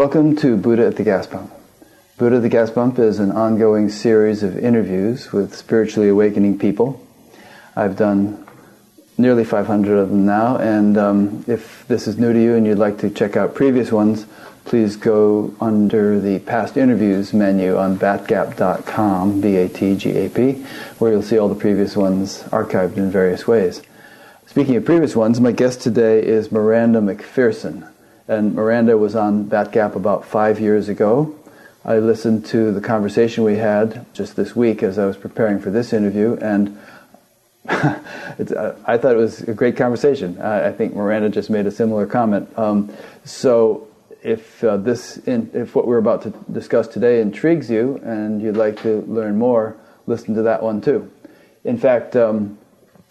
Welcome to Buddha at the Gas Pump. Buddha at the Gas Pump is an ongoing series of interviews with spiritually awakening people. I've done nearly 500 of them now, and um, if this is new to you and you'd like to check out previous ones, please go under the past interviews menu on batgap.com, B-A-T-G-A-P, where you'll see all the previous ones archived in various ways. Speaking of previous ones, my guest today is Miranda Macpherson. And Miranda was on Batgap about five years ago. I listened to the conversation we had just this week as I was preparing for this interview, and uh, I thought it was a great conversation. I think Miranda just made a similar comment. Um, so if uh, this, in, if what we're about to discuss today intrigues you and you'd like to learn more, listen to that one too. In fact, um,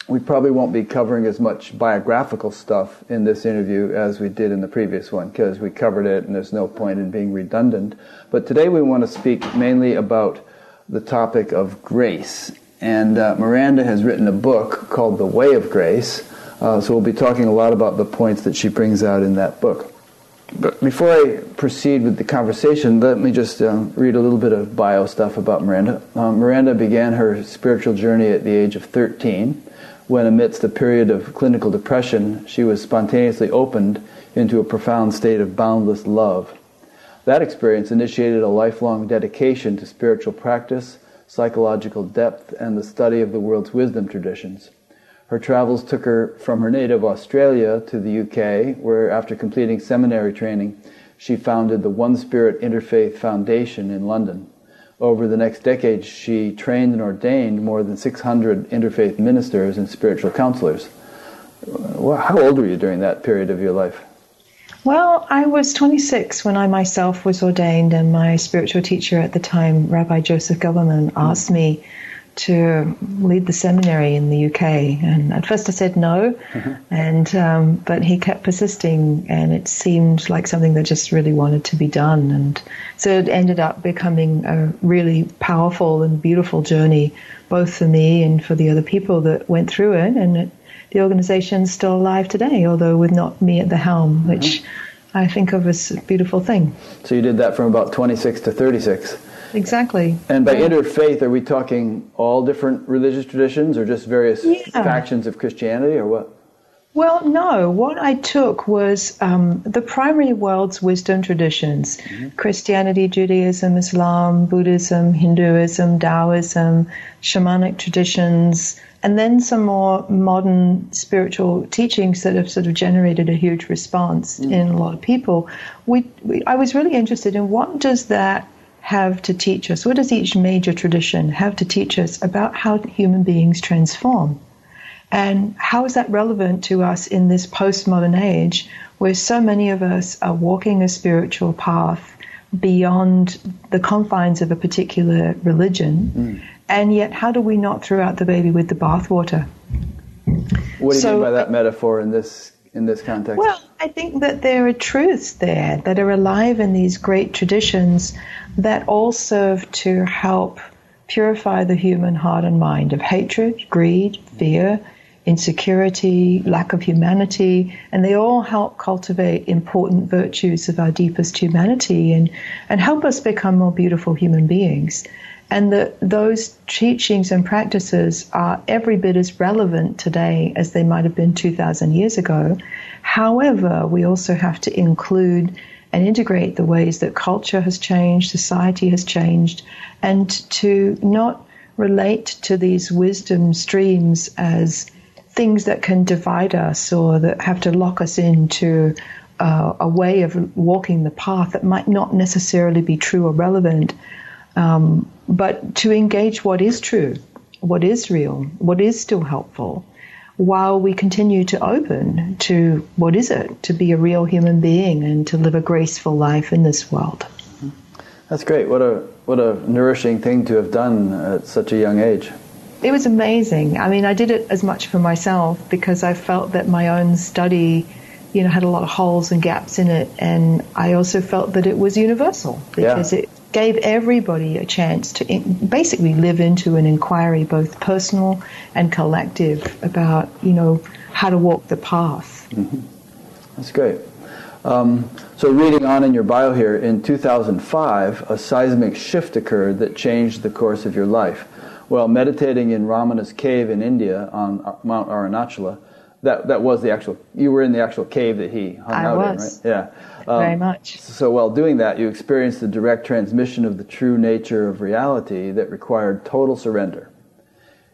we probably won't be covering as much biographical stuff in this interview as we did in the previous one because we covered it and there's no point in being redundant. But today we want to speak mainly about the topic of grace. And uh, Miranda has written a book called The Way of Grace. Uh, so we'll be talking a lot about the points that she brings out in that book. But before I proceed with the conversation, let me just uh, read a little bit of bio stuff about Miranda. Uh, Miranda began her spiritual journey at the age of 13, when, amidst a period of clinical depression, she was spontaneously opened into a profound state of boundless love. That experience initiated a lifelong dedication to spiritual practice, psychological depth, and the study of the world's wisdom traditions. Her travels took her from her native Australia to the UK, where, after completing seminary training, she founded the One Spirit Interfaith Foundation in London. Over the next decade, she trained and ordained more than 600 interfaith ministers and spiritual counselors. How old were you during that period of your life? Well, I was 26 when I myself was ordained, and my spiritual teacher at the time, Rabbi Joseph Gelberman, asked me to lead the seminary in the UK. And at first I said no, mm-hmm. and um, but he kept persisting, and it seemed like something that just really wanted to be done. And so it ended up becoming a really powerful and beautiful journey, both for me and for the other people that went through it. And it, the organization's still alive today, although with not me at the helm, mm-hmm. which I think of as a beautiful thing. So you did that from about 26 to 36. Exactly. And by yeah. interfaith, are we talking all different religious traditions or just various yeah. factions of Christianity or what? Well, no. What I took was um, the primary world's wisdom traditions mm-hmm. Christianity, Judaism, Islam, Buddhism, Hinduism, Taoism, shamanic traditions, and then some more modern spiritual teachings that have sort of generated a huge response mm-hmm. in a lot of people. We, we, I was really interested in what does that have to teach us? What does each major tradition have to teach us about how human beings transform? And how is that relevant to us in this postmodern age where so many of us are walking a spiritual path beyond the confines of a particular religion? Mm. And yet, how do we not throw out the baby with the bathwater? What do you so, mean by that metaphor in this in this context? Well, I think that there are truths there that are alive in these great traditions that all serve to help purify the human heart and mind of hatred, greed, fear, insecurity, lack of humanity, and they all help cultivate important virtues of our deepest humanity and, and help us become more beautiful human beings. And that those teachings and practices are every bit as relevant today as they might have been 2,000 years ago. However, we also have to include and integrate the ways that culture has changed, society has changed, and to not relate to these wisdom streams as things that can divide us or that have to lock us into uh, a way of walking the path that might not necessarily be true or relevant, um, but to engage what is true, what is real, what is still helpful, while we continue to open to what is it to be a real human being and to live a graceful life in this world. That's great. What a what a nourishing thing to have done at such a young age. It was amazing. I mean, I did it as much for myself because I felt that my own study, you know, had a lot of holes and gaps in it, and I also felt that it was universal because yeah. it gave everybody a chance to in, basically live into an inquiry, both personal and collective, about you know how to walk the path. Mm-hmm. That's great. Um, so, reading on in your bio here, in 2005, a seismic shift occurred that changed the course of your life. Well, meditating in Ramana's cave in India on uh, Mount Arunachala, that, that was the actual, you were in the actual cave that he hung I out was. in, right? Yeah. Um, Very much. So, while doing that, you experienced the direct transmission of the true nature of reality that required total surrender.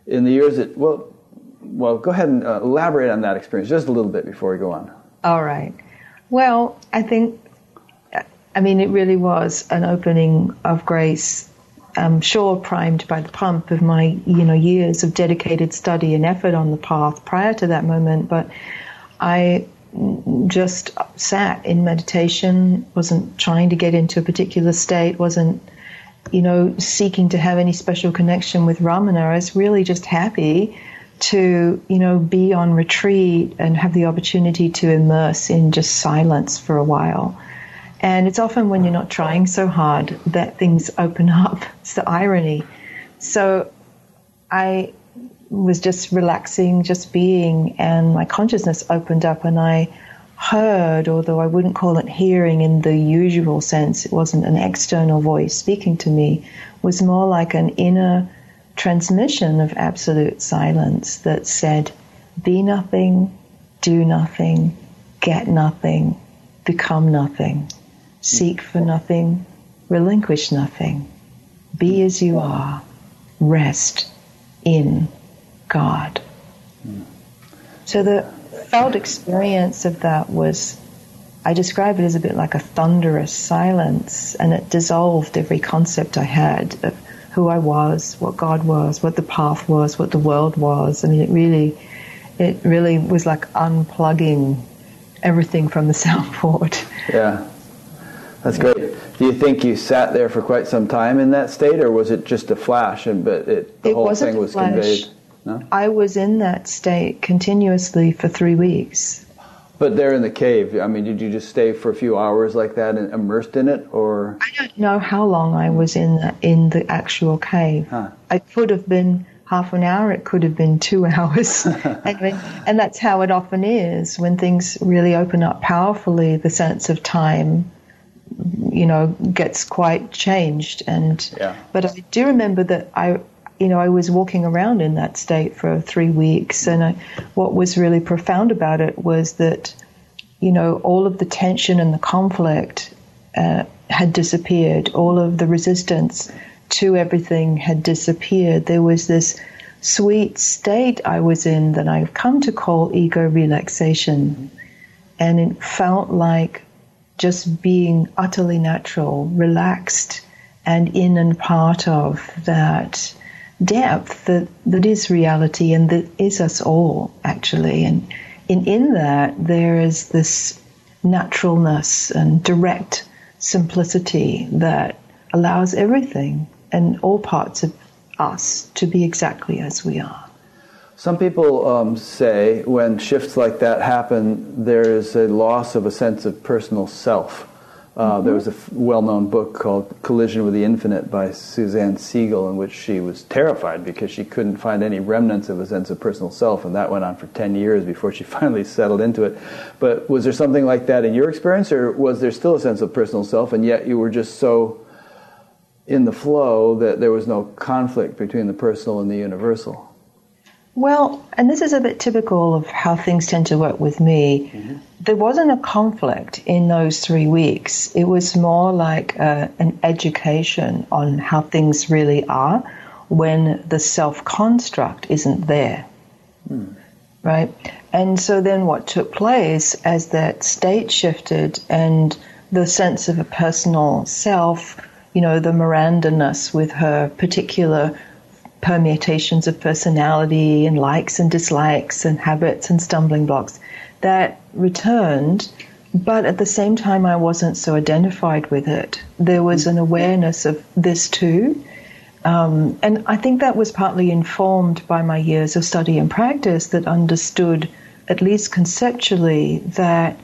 In the years that, well, well, go ahead and uh, elaborate on that experience just a little bit before we go on. All right. Well, I think, I mean, it really was an opening of grace. I'm sure primed by the pump of my, you know, years of dedicated study and effort on the path prior to that moment. But I just sat in meditation, wasn't trying to get into a particular state, wasn't, you know, seeking to have any special connection with Ramana. I was really just happy to, you know, be on retreat and have the opportunity to immerse in just silence for a while. And it's often when you're not trying so hard that things open up. It's the irony. So I was just relaxing, just being, and my consciousness opened up, and I heard, although I wouldn't call it hearing in the usual sense, it wasn't an external voice speaking to me, was more like an inner transmission of absolute silence that said, Be nothing, do nothing, get nothing, become nothing, seek for nothing, relinquish nothing, be as you are, rest in God. So the felt experience of that was, I describe it as a bit like a thunderous silence, and it dissolved every concept I had of who I was, what God was, what the path was, what the world was. I mean, it really, it really was like unplugging everything from the soundboard. Yeah, that's great. Do you think you sat there for quite some time in that state, or was it just a flash and but it, the It whole thing was flash. conveyed? No, I was in that state continuously for three weeks. but there in the cave. I mean, did you just stay for a few hours like that and immersed in it, or I don't know how long I was in the, in the actual cave. Huh. It could have been half an hour. It could have been two hours. Mean, and that's how it often is when things really open up powerfully. The sense of time, you know, gets quite changed. And Yeah. but I do remember that I. You know, I was walking around in that state for three weeks, and I, what was really profound about it was that, you know, all of the tension and the conflict uh, had disappeared. All of the resistance to everything had disappeared. There was this sweet state I was in that I've come to call ego relaxation. And it felt like just being utterly natural, relaxed, and in and part of that depth that, that is reality and that is us all, actually. And in, in that, there is this naturalness and direct simplicity that allows everything and all parts of us to be exactly as we are. Some people um, say when shifts like that happen, there is a loss of a sense of personal self. Uh, There was a f- well-known book called Collision with the Infinite by Suzanne Segal, in which she was terrified because she couldn't find any remnants of a sense of personal self, and that went on for 10 years before she finally settled into it. But was there something like that in your experience, or was there still a sense of personal self, and yet you were just so in the flow that there was no conflict between the personal and the universal? Well, and this is a bit typical of how things tend to work with me. There wasn't a conflict in those three weeks. It was more like uh, an education on how things really are when the self construct isn't there. Right? And so then what took place as that state shifted and the sense of a personal self, you know, the Miranda ness with her particular permutations of personality and likes and dislikes and habits and stumbling blocks that returned but at the same time I wasn't so identified with it. There was an awareness of this too. Um, and I think that was partly informed by my years of study and practice that understood at least conceptually that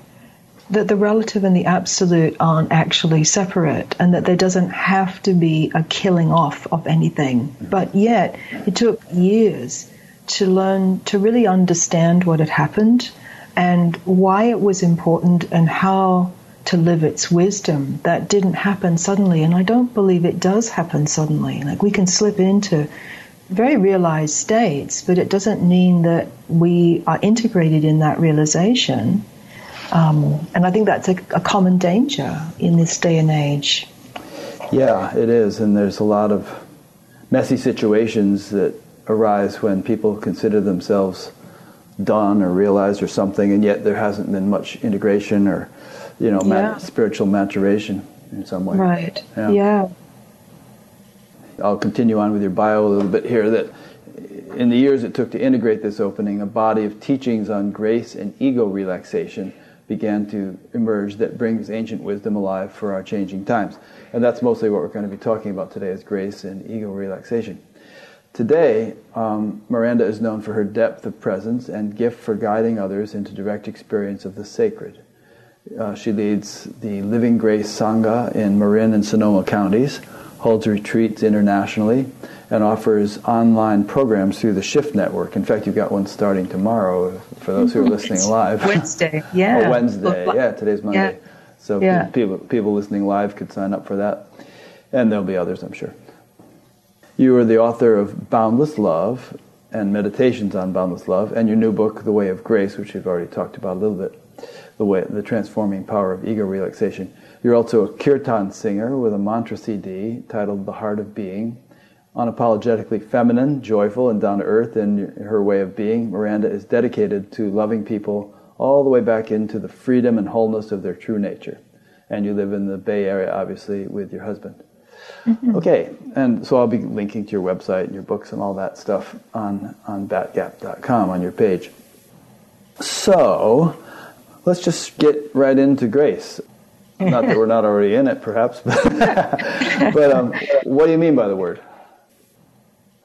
that the relative and the absolute aren't actually separate and that there doesn't have to be a killing off of anything. But yet, it took years to learn to really understand what had happened and why it was important and how to live its wisdom. That didn't happen suddenly, and I don't believe it does happen suddenly. Like we can slip into very realized states, but it doesn't mean that we are integrated in that realization. Um, and I think that's a, a common danger in this day and age. Yeah, it is, and there's a lot of messy situations that arise when people consider themselves done or realized or something, and yet there hasn't been much integration or, you know, yeah. spiritual maturation in some way. Right. Yeah. yeah. I'll continue on with your bio a little bit here. That in the years it took to integrate this opening, a body of teachings on grace and ego relaxation began to emerge that brings ancient wisdom alive for our changing times. And that's mostly what we're going to be talking about today is grace and ego relaxation. Today, um, Miranda is known for her depth of presence and gift for guiding others into direct experience of the sacred. Uh, she leads the Living Grace Sangha in Marin and Sonoma counties, holds retreats internationally, and offers online programs through the Shift Network. In fact, you've got one starting tomorrow for those who are mm-hmm. listening live. Wednesday, yeah. oh, Wednesday, yeah. Today's Monday. Yeah. So yeah. people people listening live could sign up for that, and there'll be others, I'm sure. You are the author of Boundless Love and Meditations on Boundless Love, and your new book, The Way of Grace, which we've already talked about a little bit, the way the transforming power of ego relaxation. You're also a kirtan singer with a mantra CD titled The Heart of Being. Unapologetically feminine, joyful, and down to earth in her way of being, Miranda is dedicated to loving people all the way back into the freedom and wholeness of their true nature. And you live in the Bay Area, obviously, with your husband. Mm-hmm. Okay, and so I'll be linking to your website and your books and all that stuff on, on batgap.com on your page. So, let's just get right into grace. Not that we're not already in it, perhaps, but, but um, what do you mean by the word?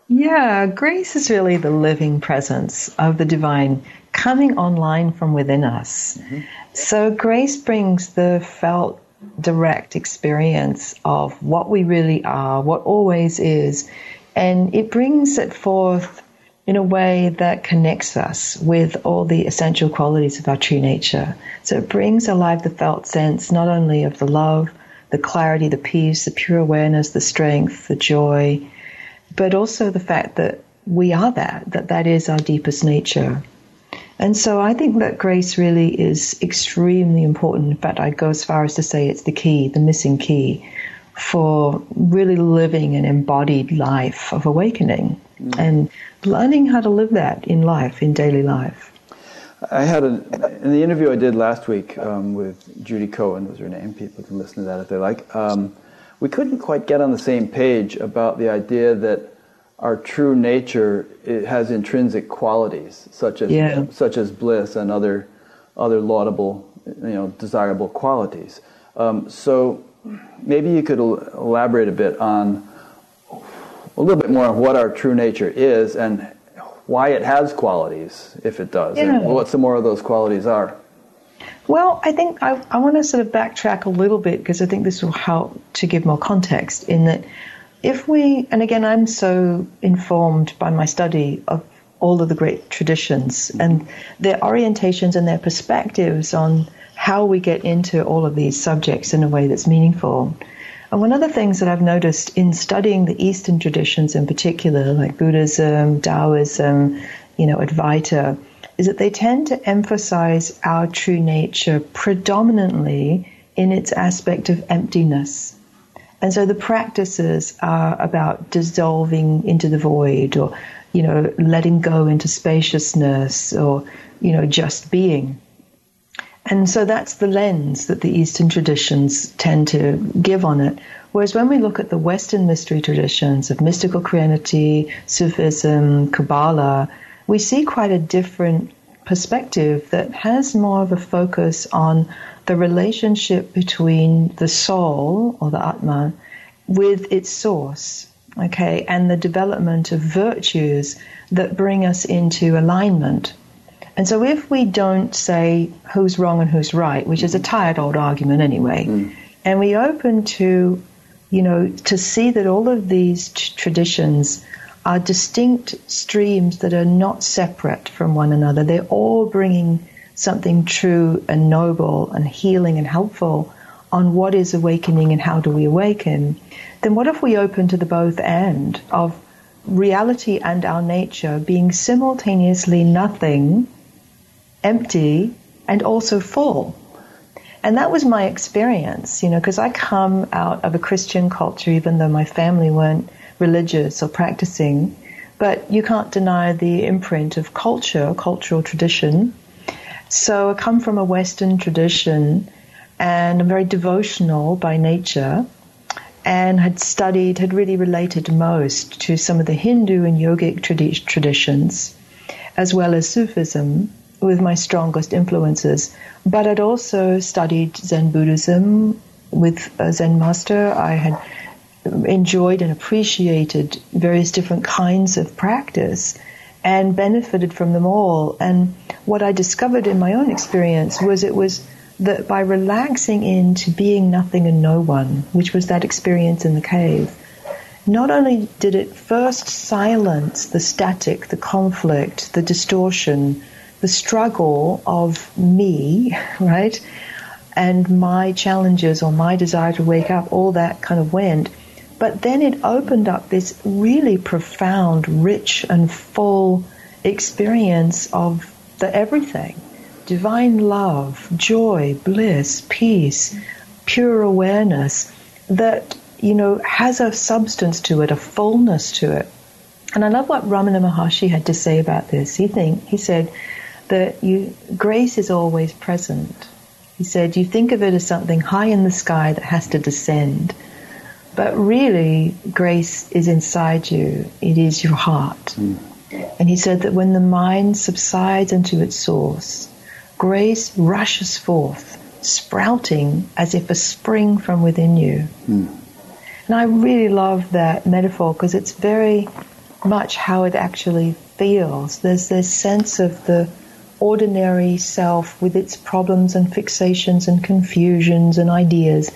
Yeah, grace is really the living presence of the divine coming online from within us. Mm-hmm. So, grace brings the felt direct experience of what we really are, what always is, and it brings it forth in a way that connects us with all the essential qualities of our true nature. So it brings alive the felt sense not only of the love, the clarity, the peace, the pure awareness, the strength, the joy, but also the fact that we are that, that that is our deepest nature. And so I think that grace really is extremely important. In fact, I go as far as to say it's the key, the missing key for really living an embodied life of awakening mm. and learning how to live that in life, in daily life. I had a, in the interview I did last week um, with Judy Cohen was her name. People can listen to that if they like. Um, we couldn't quite get on the same page about the idea that our true nature has intrinsic qualities such as yeah. such as bliss and other other laudable you know desirable qualities. Um, so maybe you could elaborate a bit on a little bit more on what our true nature is and why it has qualities, if it does, yeah. and what some more of those qualities are. Well, I think I, I want to sort of backtrack a little bit because I think this will help to give more context in that if we, and again, I'm so informed by my study of all of the great traditions and their orientations and their perspectives on how we get into all of these subjects in a way that's meaningful. And one of the things that I've noticed in studying the Eastern traditions in particular, like Buddhism, Taoism, you know, Advaita, is that they tend to emphasize our true nature predominantly in its aspect of emptiness. And so the practices are about dissolving into the void or, you know, letting go into spaciousness or, you know, just being. And so that's the lens that the Eastern traditions tend to give on it. Whereas when we look at the Western mystery traditions of mystical Christianity, Sufism, Kabbalah, we see quite a different perspective that has more of a focus on the relationship between the soul or the Atma with its source, okay, and the development of virtues that bring us into alignment and so if we don't say who's wrong and who's right, which is a tired old argument anyway, mm. and we open to, you know, to see that all of these t- traditions are distinct streams that are not separate from one another. They're all bringing something true and noble and healing and helpful on what is awakening and how do we awaken, then what if we open to the both end of reality and our nature being simultaneously nothing, empty, and also full? And that was my experience, you know, because I come out of a Christian culture, even though my family weren't religious or practicing. But you can't deny the imprint of culture, cultural tradition. So I come from a Western tradition and I'm very devotional by nature and had studied, had really related most to some of the Hindu and yogic tradi- traditions, as well as Sufism, with my strongest influences. But I'd also studied Zen Buddhism with a Zen master. I had enjoyed and appreciated various different kinds of practice and benefited from them all. And what I discovered in my own experience was it was that by relaxing into being nothing and no one, which was that experience in the cave, not only did it first silence the static, the conflict, the distortion, the struggle of me, right? And my challenges or my desire to wake up, all that kind of went. But then it opened up this really profound, rich, and full experience of the everything divine love, joy, bliss, peace, pure awareness that, you know, has a substance to it, a fullness to it. And I love what Ramana Maharshi had to say about this. He think he said that you grace is always present. He said you think of it as something high in the sky that has to descend. But really, grace is inside you. It is your heart. Mm. And he said that when the mind subsides into its source, grace rushes forth, sprouting as if a spring from within you. Mm. And I really love that metaphor because it's very much how it actually feels. There's this sense of the ordinary self with its problems and fixations and confusions and ideas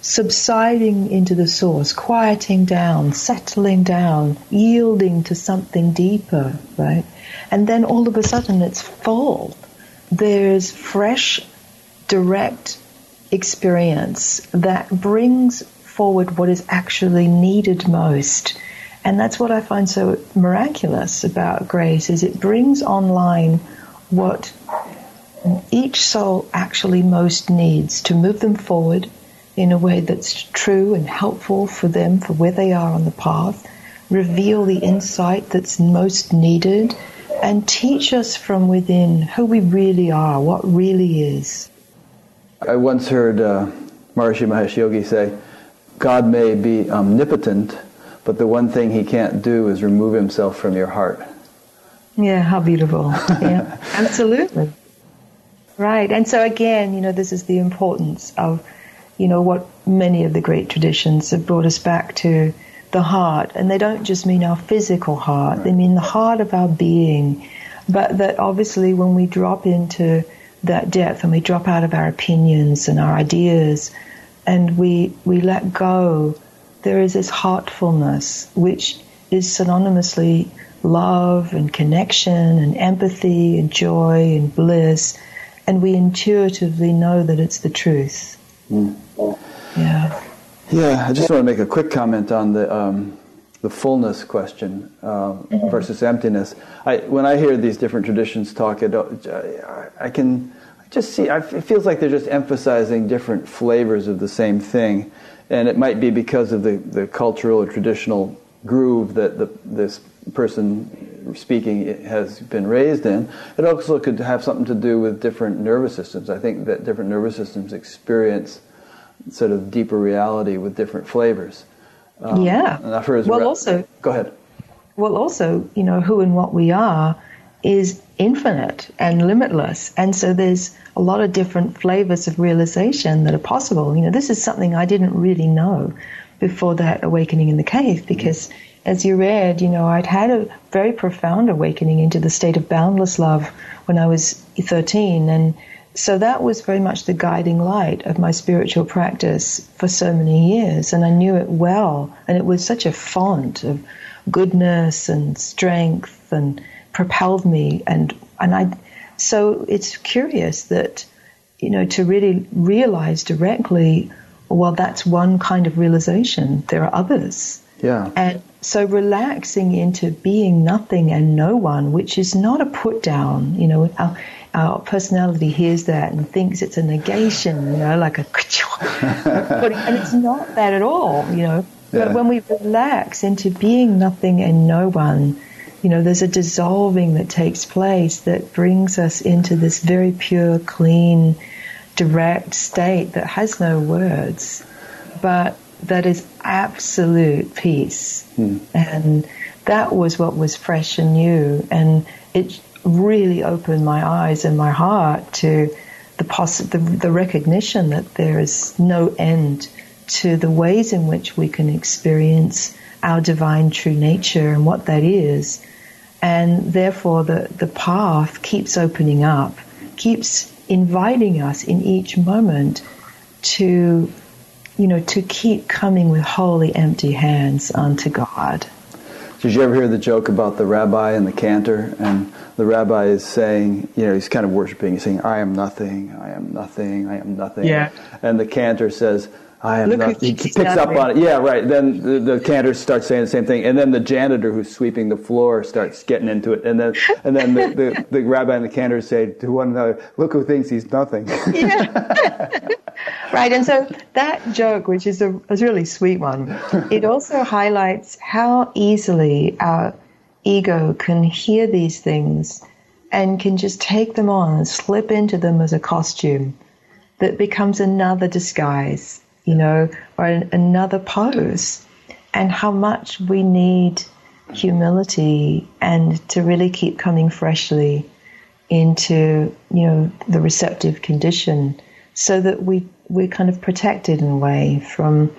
subsiding into the source, quieting down, settling down, yielding to something deeper, right? And then all of a sudden it's full there's fresh, direct experience that brings forward what is actually needed most. And that's what I find so miraculous about grace is it brings online what each soul actually most needs to move them forward in a way that's true and helpful for them for where they are on the path, reveal the insight that's most needed and teach us from within who we really are, what really is. I once heard uh, Maharishi Mahesh Yogi say, God may be omnipotent, but the one thing he can't do is remove himself from your heart. Yeah, how beautiful. Yeah, absolutely. Right. And so again, you know, this is the importance of, you know, what many of the great traditions have brought us back to the heart, and they don't just mean our physical heart, they mean the heart of our being. But that obviously, when we drop into that depth and we drop out of our opinions and our ideas and we, we let go, there is this heartfulness which is synonymously love and connection and empathy and joy and bliss, and we intuitively know that it's the truth. Mm. Yeah. Yeah, I just want to make a quick comment on the um, the fullness question uh, mm-hmm. versus emptiness. I, when I hear these different traditions talk, it, I can just see. it feels like they're just emphasizing different flavors of the same thing, and it might be because of the, the cultural or traditional groove that the, this person speaking has been raised in. It also could have something to do with different nervous systems. I think that different nervous systems experience sort of deeper reality with different flavors. Um, yeah. And I've heard well, also go ahead. Well, also, you know, who and what we are is infinite and limitless, and so there's a lot of different flavors of realization that are possible. You know, this is something I didn't really know before that awakening in the cave because. Mm-hmm. As you read, you know, I'd had a very profound awakening into the state of boundless love when I was 13, and so that was very much the guiding light of my spiritual practice for so many years, and I knew it well, and it was such a font of goodness and strength, and propelled me, and and I so it's curious that, you know, to really realize directly, well, that's one kind of realization. There are others. Yeah. And so relaxing into being nothing and no one, which is not a put down, you know, our, our personality hears that and thinks it's a negation, you know, like a, and it's not that at all, you know. But when we relax into being nothing and no one, you know, there's a dissolving that takes place that brings us into this very pure, clean, direct state that has no words, but that is absolute peace. Hmm. And that was what was fresh and new. And it really opened my eyes and my heart to the, poss- the, the recognition that there is no end to the ways in which we can experience our divine true nature and what that is. And therefore, the, the path keeps opening up, keeps inviting us in each moment to, you know, to keep coming with wholly empty hands unto God. Did you ever hear the joke about the rabbi and the cantor? And the rabbi is saying, you know, he's kind of worshiping. He's saying, "I am nothing. I am nothing. I am nothing." Yeah. And the cantor says, "I am Look nothing." He keeps picks up on it. Yeah, right. Then the, the cantor starts saying the same thing, and then the janitor who's sweeping the floor starts getting into it, and then and then the, the, the rabbi and the cantor say to one another, "Look who thinks he's nothing." Right, and so that joke, which is a, a really sweet one, it also highlights how easily our ego can hear these things and can just take them on and slip into them as a costume that becomes another disguise, you know, or an, another pose, and how much we need humility and to really keep coming freshly into you know the receptive condition so that we we're kind of protected in a way from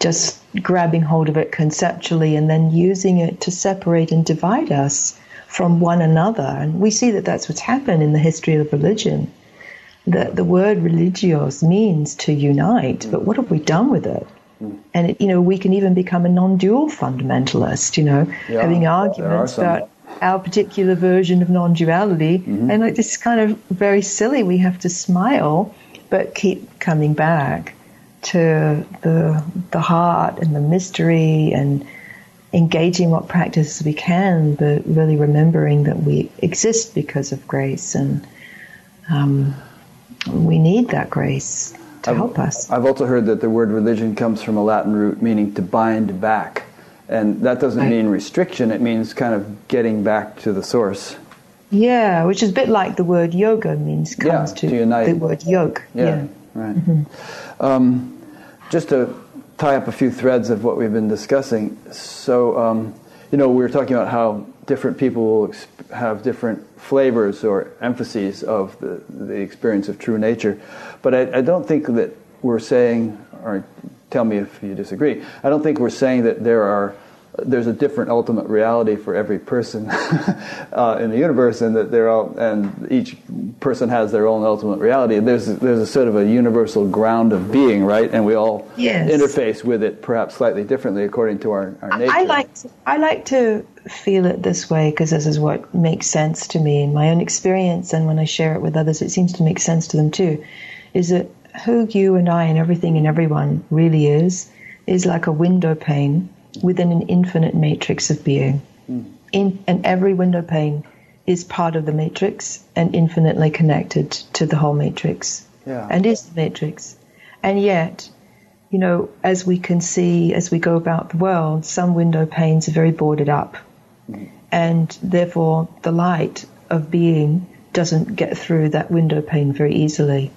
just grabbing hold of it conceptually and then using it to separate and divide us from one another. And we see that that's what's happened in the history of religion that the word religios means to unite but what have we done with it? And it, you know we can even become a non-dual fundamentalist you know Yeah, having arguments about our particular version of non-duality. Mm-hmm. and like this is kind of very silly. We have to smile but keep coming back to the the heart and the mystery and engaging what practices we can but really remembering that we exist because of grace and um, we need that grace to help us I've also heard that the word religion comes from a Latin root meaning to bind back. And that doesn't Right. mean restriction, it means kind of getting back to the source. Yeah which is a bit like the word yoga means Yeah, comes to unite. the word yoke Yeah, right. Mm-hmm. Um, just to tie up a few threads of what we've been discussing. So, um, you know, we were talking about how different people will exp- have different flavors or emphases of the, the experience of true nature. But I, I don't think that we're saying, or tell me if you disagree, I don't think we're saying that there are there's a different ultimate reality for every person uh, in the universe, and that they're all, and each person has their own ultimate reality. There's there's a sort of a universal ground of being, right? And we all Yes. interface with it perhaps slightly differently according to our, our nature. I like to, I like to feel it this way because this is what makes sense to me in my own experience, and when I share it with others, it seems to make sense to them too. Is that who you and I and everything and everyone really is is like a window pane within an infinite matrix of being. Hmm. In, and every window pane is part of the matrix and infinitely connected to the whole matrix Yeah. and is the matrix. And yet, you know, as we can see as we go about the world, some window panes are very boarded up. Hmm. And therefore, the light of being doesn't get through that window pane very easily.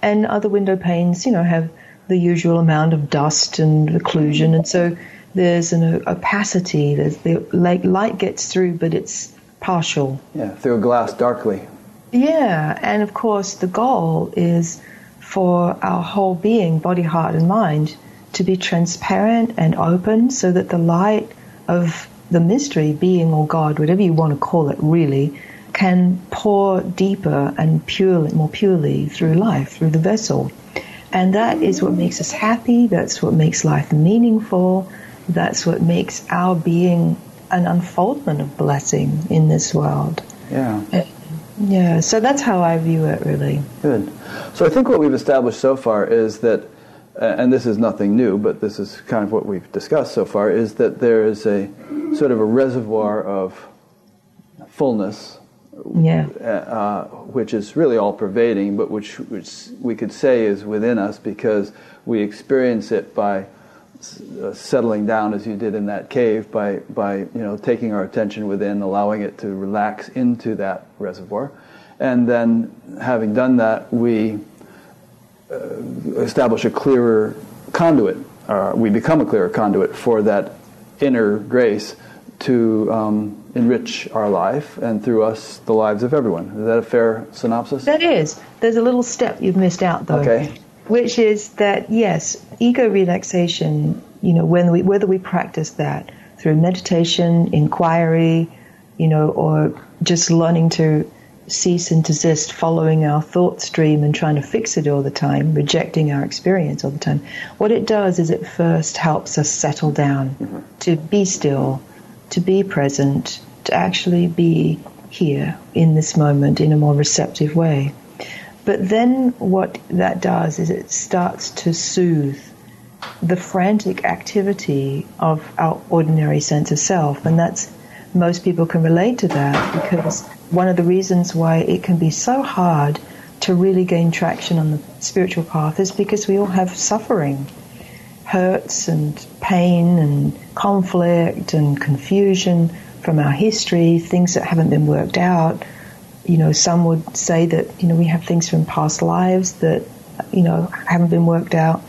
And other window panes, you know, have the usual amount of dust and occlusion. And so there's an opacity, there's the light, light gets through, but it's partial. yeah, through a glass darkly. Yeah, and of course, the goal is for our whole being, body, heart, and mind, to be transparent and open so that the light of the mystery, being or God, whatever you want to call it, really, can pour deeper and purely, more purely through life, through the vessel. And that is what makes us happy, that's what makes life meaningful, that's what makes our being an unfoldment of blessing in this world. Yeah. Yeah, so that's how I view it, really. Good. So I think what we've established so far is that, uh, and this is nothing new, but this is kind of what we've discussed so far, is that there is a sort of a reservoir of fullness, yeah. uh, which is really all pervading, but which, which we could say is within us because we experience it by uh, settling down as you did in that cave by, by you know, taking our attention within, allowing it to relax into that reservoir. And then, having done that, we uh, establish a clearer conduit. Uh, we become a clearer conduit for that inner grace to um, enrich our life and through us the lives of everyone. Is that a fair synopsis? That is. There's a little step you've missed out, though. Okay which is that yes, ego relaxation. You know, when we whether we practice that through meditation, inquiry, you know, or just learning to cease and desist, following our thought stream and trying to fix it all the time, rejecting our experience all the time. What it does is it first helps us settle down, mm-hmm. to be still, to be present, to actually be here in this moment in a more receptive way. But then what that does is it starts to soothe the frantic activity of our ordinary sense of self. And that's, most people can relate to that because one of the reasons why it can be so hard to really gain traction on the spiritual path is because we all have suffering, hurts and pain and conflict and confusion from our history, things that haven't been worked out you know, some would say that, you know, we have things from past lives that, you know, haven't been worked out.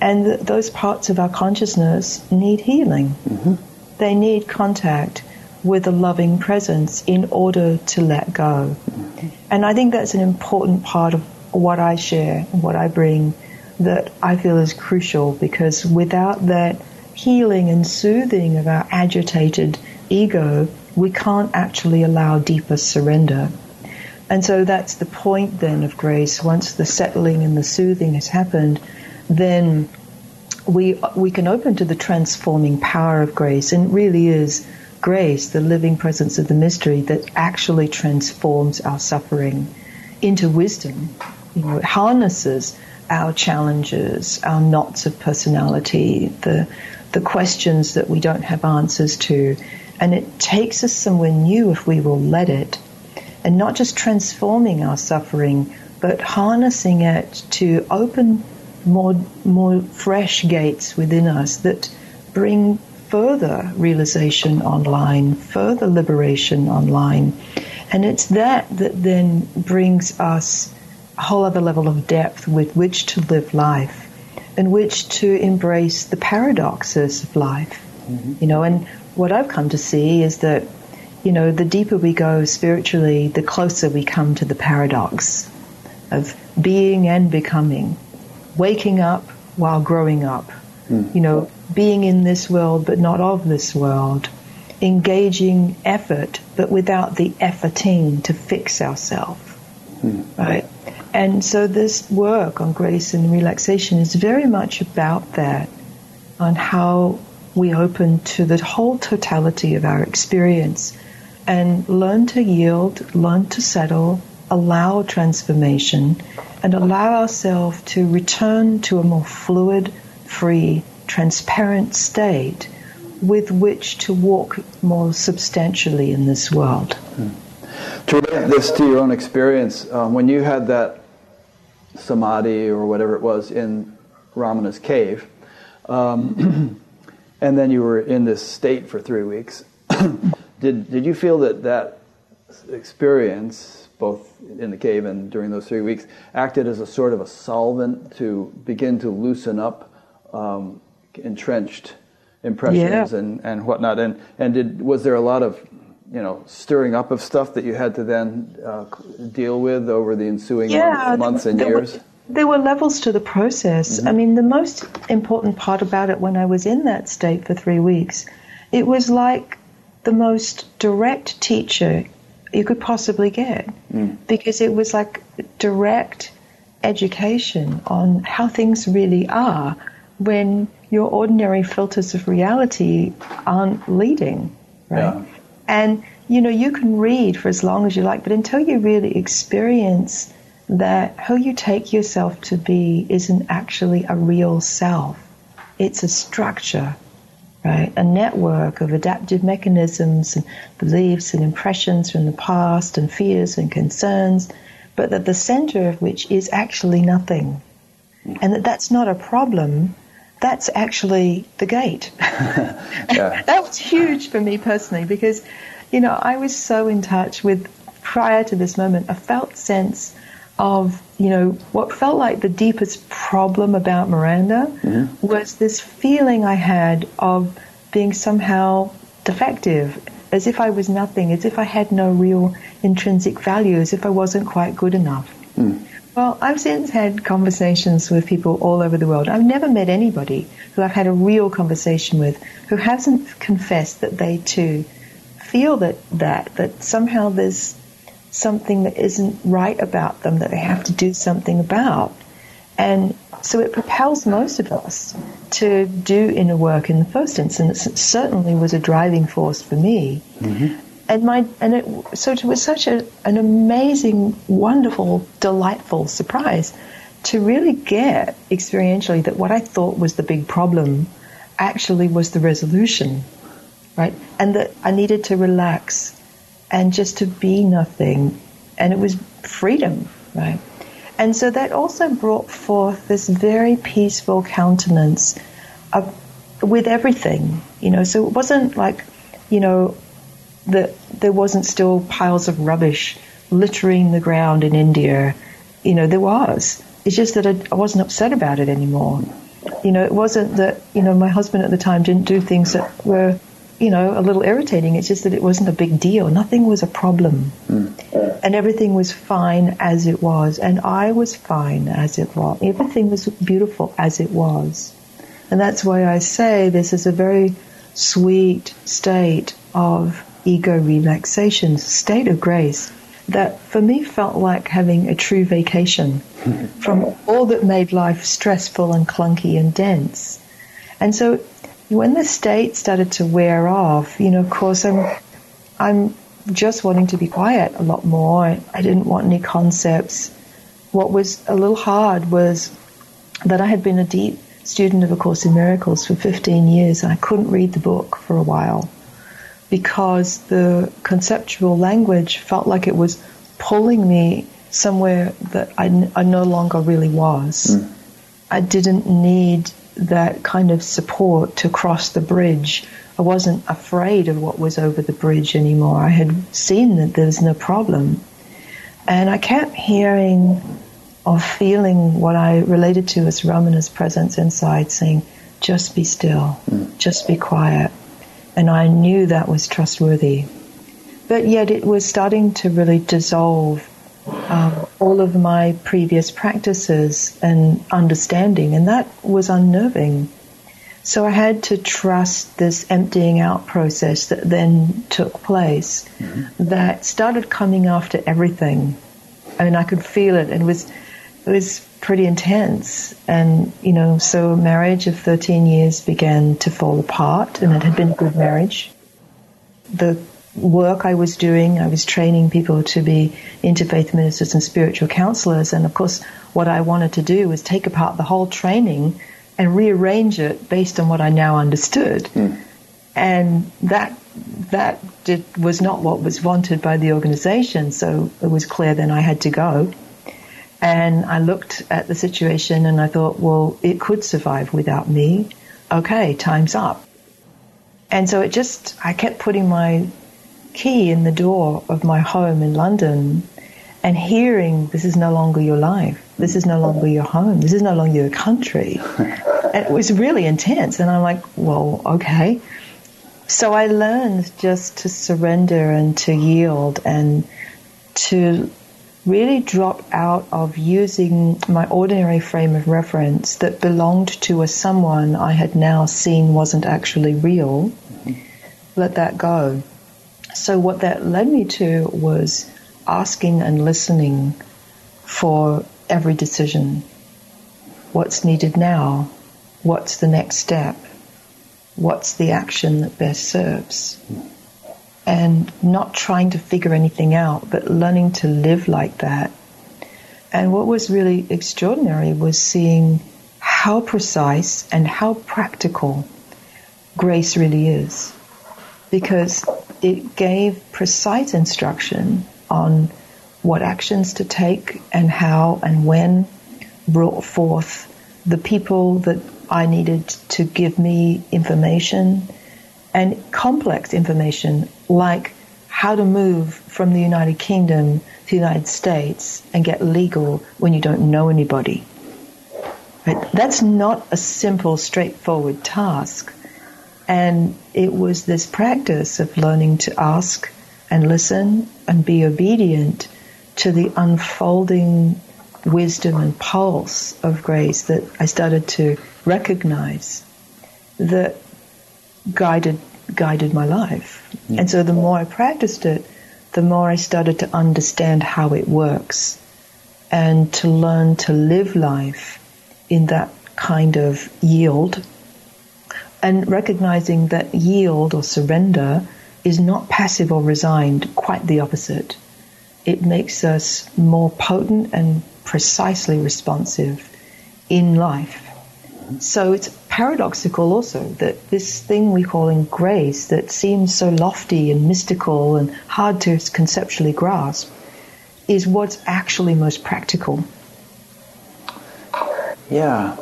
And th- those parts of our consciousness need healing. Mm-hmm. They need contact with a loving presence in order to let go. Mm-hmm. And I think that's an important part of what I share and what I bring that I feel is crucial because without that healing and soothing of our agitated ego, we can't actually allow deeper surrender. And so that's the point then of grace. Once the settling and the soothing has happened, then we we can open to the transforming power of grace, and it really is grace, the living presence of the mystery that actually transforms our suffering into wisdom. You know, it harnesses our challenges, our knots of personality, the the questions that we don't have answers to, and it takes us somewhere new if we will let it and not just transforming our suffering, but harnessing it to open more, more fresh gates within us that bring further realization online, further liberation online. And it's that that then brings us a whole other level of depth with which to live life and which to embrace the paradoxes of life. Mm-hmm. You know, and what I've come to see is that you know, the deeper we go spiritually, the closer we come to the paradox of being and becoming, waking up while growing up, mm. you know, being in this world but not of this world, engaging effort but without the efforting to fix ourselves, mm. right? And so this work on grace and relaxation is very much about that, on how we open to the whole totality of our experience and learn to yield, learn to settle, allow transformation, and allow ourselves to return to a more fluid, free, transparent state with which to walk more substantially in this world. Hmm. To relate this to your own experience, um, when you had that samadhi or whatever it was in Ramana's cave, um, and then you were in this state for three weeks. Did did you feel that that experience, both in the cave and during those three weeks, acted as a sort of a solvent to begin to loosen up um, entrenched impressions yeah. and, and whatnot? And and did was there a lot of you know stirring up of stuff that you had to then uh, deal with over the ensuing yeah, months and years? Were, there were levels to the process. Mm-hmm. I mean, the most important part about it when I was in that state for three weeks, it was like the most direct teacher you could possibly get mm. because it was like direct education on how things really are when your ordinary filters of reality aren't leading, right? Yeah. And you know, you can read for as long as you like, but until you really experience that who you take yourself to be isn't actually a real self. It's a structure, right? A network of adaptive mechanisms and beliefs and impressions from the past and fears and concerns, but at the center of which is actually nothing. And that that's not a problem, that's actually the gate. that was huge for me personally because, you know, I was so in touch with, prior to this moment, a felt sense of, you know, what felt like the deepest problem about Miranda mm-hmm. was this feeling I had of being somehow defective, as if I was nothing, as if I had no real intrinsic value, as if I wasn't quite good enough. Mm. Well, I've since had conversations with people all over the world. I've never met anybody who I've had a real conversation with who hasn't confessed that they too feel that that that somehow there's something that isn't right about them that they have to do something about. And so it propels most of us to do inner work in the first instance. It certainly was a driving force for me. Mm-hmm and my and it so it was such a, an amazing, wonderful, delightful surprise to really get experientially that what I thought was the big problem actually was the resolution, right? And that I needed to relax and just to be nothing, and it was freedom, right? And so that also brought forth this very peaceful countenance of, with everything, you know. So it wasn't like, you know, that there wasn't still piles of rubbish littering the ground in India. You know, there was. It's just that I, wasn't upset about it anymore. You know, it wasn't that, you know, my husband at the time didn't do things that were, you know, a little irritating. It's just that it wasn't a big deal. Nothing was a problem. Mm. And everything was fine as it was. And I was fine as it was. Everything was beautiful as it was. And that's why I say this is a very sweet state of ego relaxation state of grace that for me felt like having a true vacation from all that made life stressful and clunky and dense. And so when the state started to wear off, you know, of course, I'm, I'm just wanting to be quiet a lot more. I didn't want any concepts. What was a little hard was that I had been a deep student of A Course in Miracles for 15 years and I couldn't read the book for a while because the conceptual language felt like it was pulling me somewhere that I, n- I no longer really was. Mm. I didn't need that kind of support to cross the bridge. I wasn't afraid of what was over the bridge anymore. I had seen that there was no problem. And I kept hearing or feeling what I related to as Ramana's presence inside saying, just be still, just be quiet and I knew that was trustworthy. But yet it was starting to really dissolve um, all of my previous practices and understanding, and that was unnerving. So I had to trust this emptying out process that then took place mm-hmm. that started coming after everything. I mean, I could feel it, and it was it was pretty intense. And, you know, so a marriage of 13 years began to fall apart, and it had been a good marriage. The work I was doing, I was training people to be interfaith ministers and spiritual counselors. And of course, what I wanted to do was take apart the whole training and rearrange it based on what I now understood. Mm. And that that did, was not what was wanted by the organization. So it was clear then I had to go. And I looked at the situation and I thought, well, it could survive without me. Okay, time's up. And so it just, I kept putting my key in the door of my home in London and hearing, this is no longer your life. This is no longer your home. This is no longer your country. it was really intense. And I'm like, well, okay. So I learned just to surrender and to yield and to really drop out of using my ordinary frame of reference that belonged to a someone I had now seen wasn't actually real. Mm-hmm. Let that go. So what that led me to was asking and listening for every decision. What's needed now? What's the next step? What's the action that best serves? and not trying to figure anything out, but learning to live like that. And what was really extraordinary was seeing how precise and how practical grace really is. Because it gave precise instruction on what actions to take and how and when, brought forth the people that I needed to give me information and complex information like how to move from the United Kingdom to the United States and get legal when you don't know anybody. Right? That's not a simple, straightforward task. And it was this practice of learning to ask and listen and be obedient to the unfolding wisdom and pulse of grace that I started to recognize that guided guided my life. And so the more I practiced it, the more I started to understand how it works and to learn to live life in that kind of yield and recognizing that yield or surrender is not passive or resigned, quite the opposite. It makes us more potent and precisely responsive in life. So it's paradoxical also that this thing we call in grace that seems so lofty and mystical and hard to conceptually grasp is what's actually most practical. Yeah,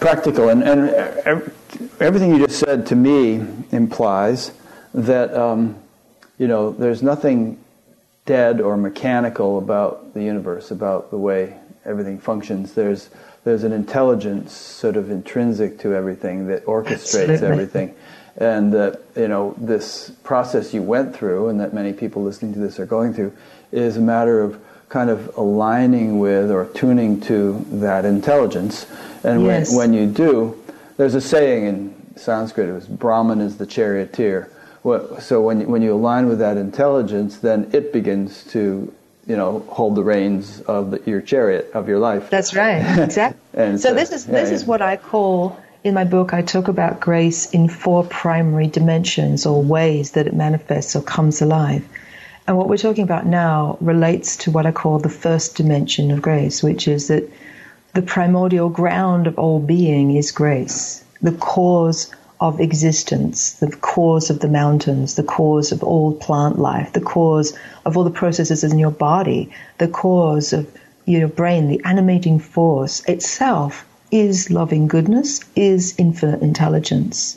practical. And, and everything you just said to me implies that, um, you know, there's nothing dead or mechanical about the universe, about the way everything functions. There's there's an intelligence sort of intrinsic to everything that orchestrates Absolutely. everything. And that, you know, this process you went through and that many people listening to this are going through is a matter of kind of aligning with or tuning to that intelligence. And yes. when, when you do, there's a saying in Sanskrit, it was Brahman is the charioteer. So when, when you align with that intelligence, then it begins to you know hold the reins of the, your chariot of your life. That's right, exactly. and so, so this is yeah, this yeah. is what I call in my book. I talk about grace in four primary dimensions or ways that it manifests or comes alive. And what we're talking about now relates to what I call the first dimension of grace, which is that the primordial ground of all being is grace, the cause of existence, the cause of the mountains, the cause of all plant life, the cause of all the processes in your body, the cause of your brain, the animating force itself is loving goodness, is infinite intelligence.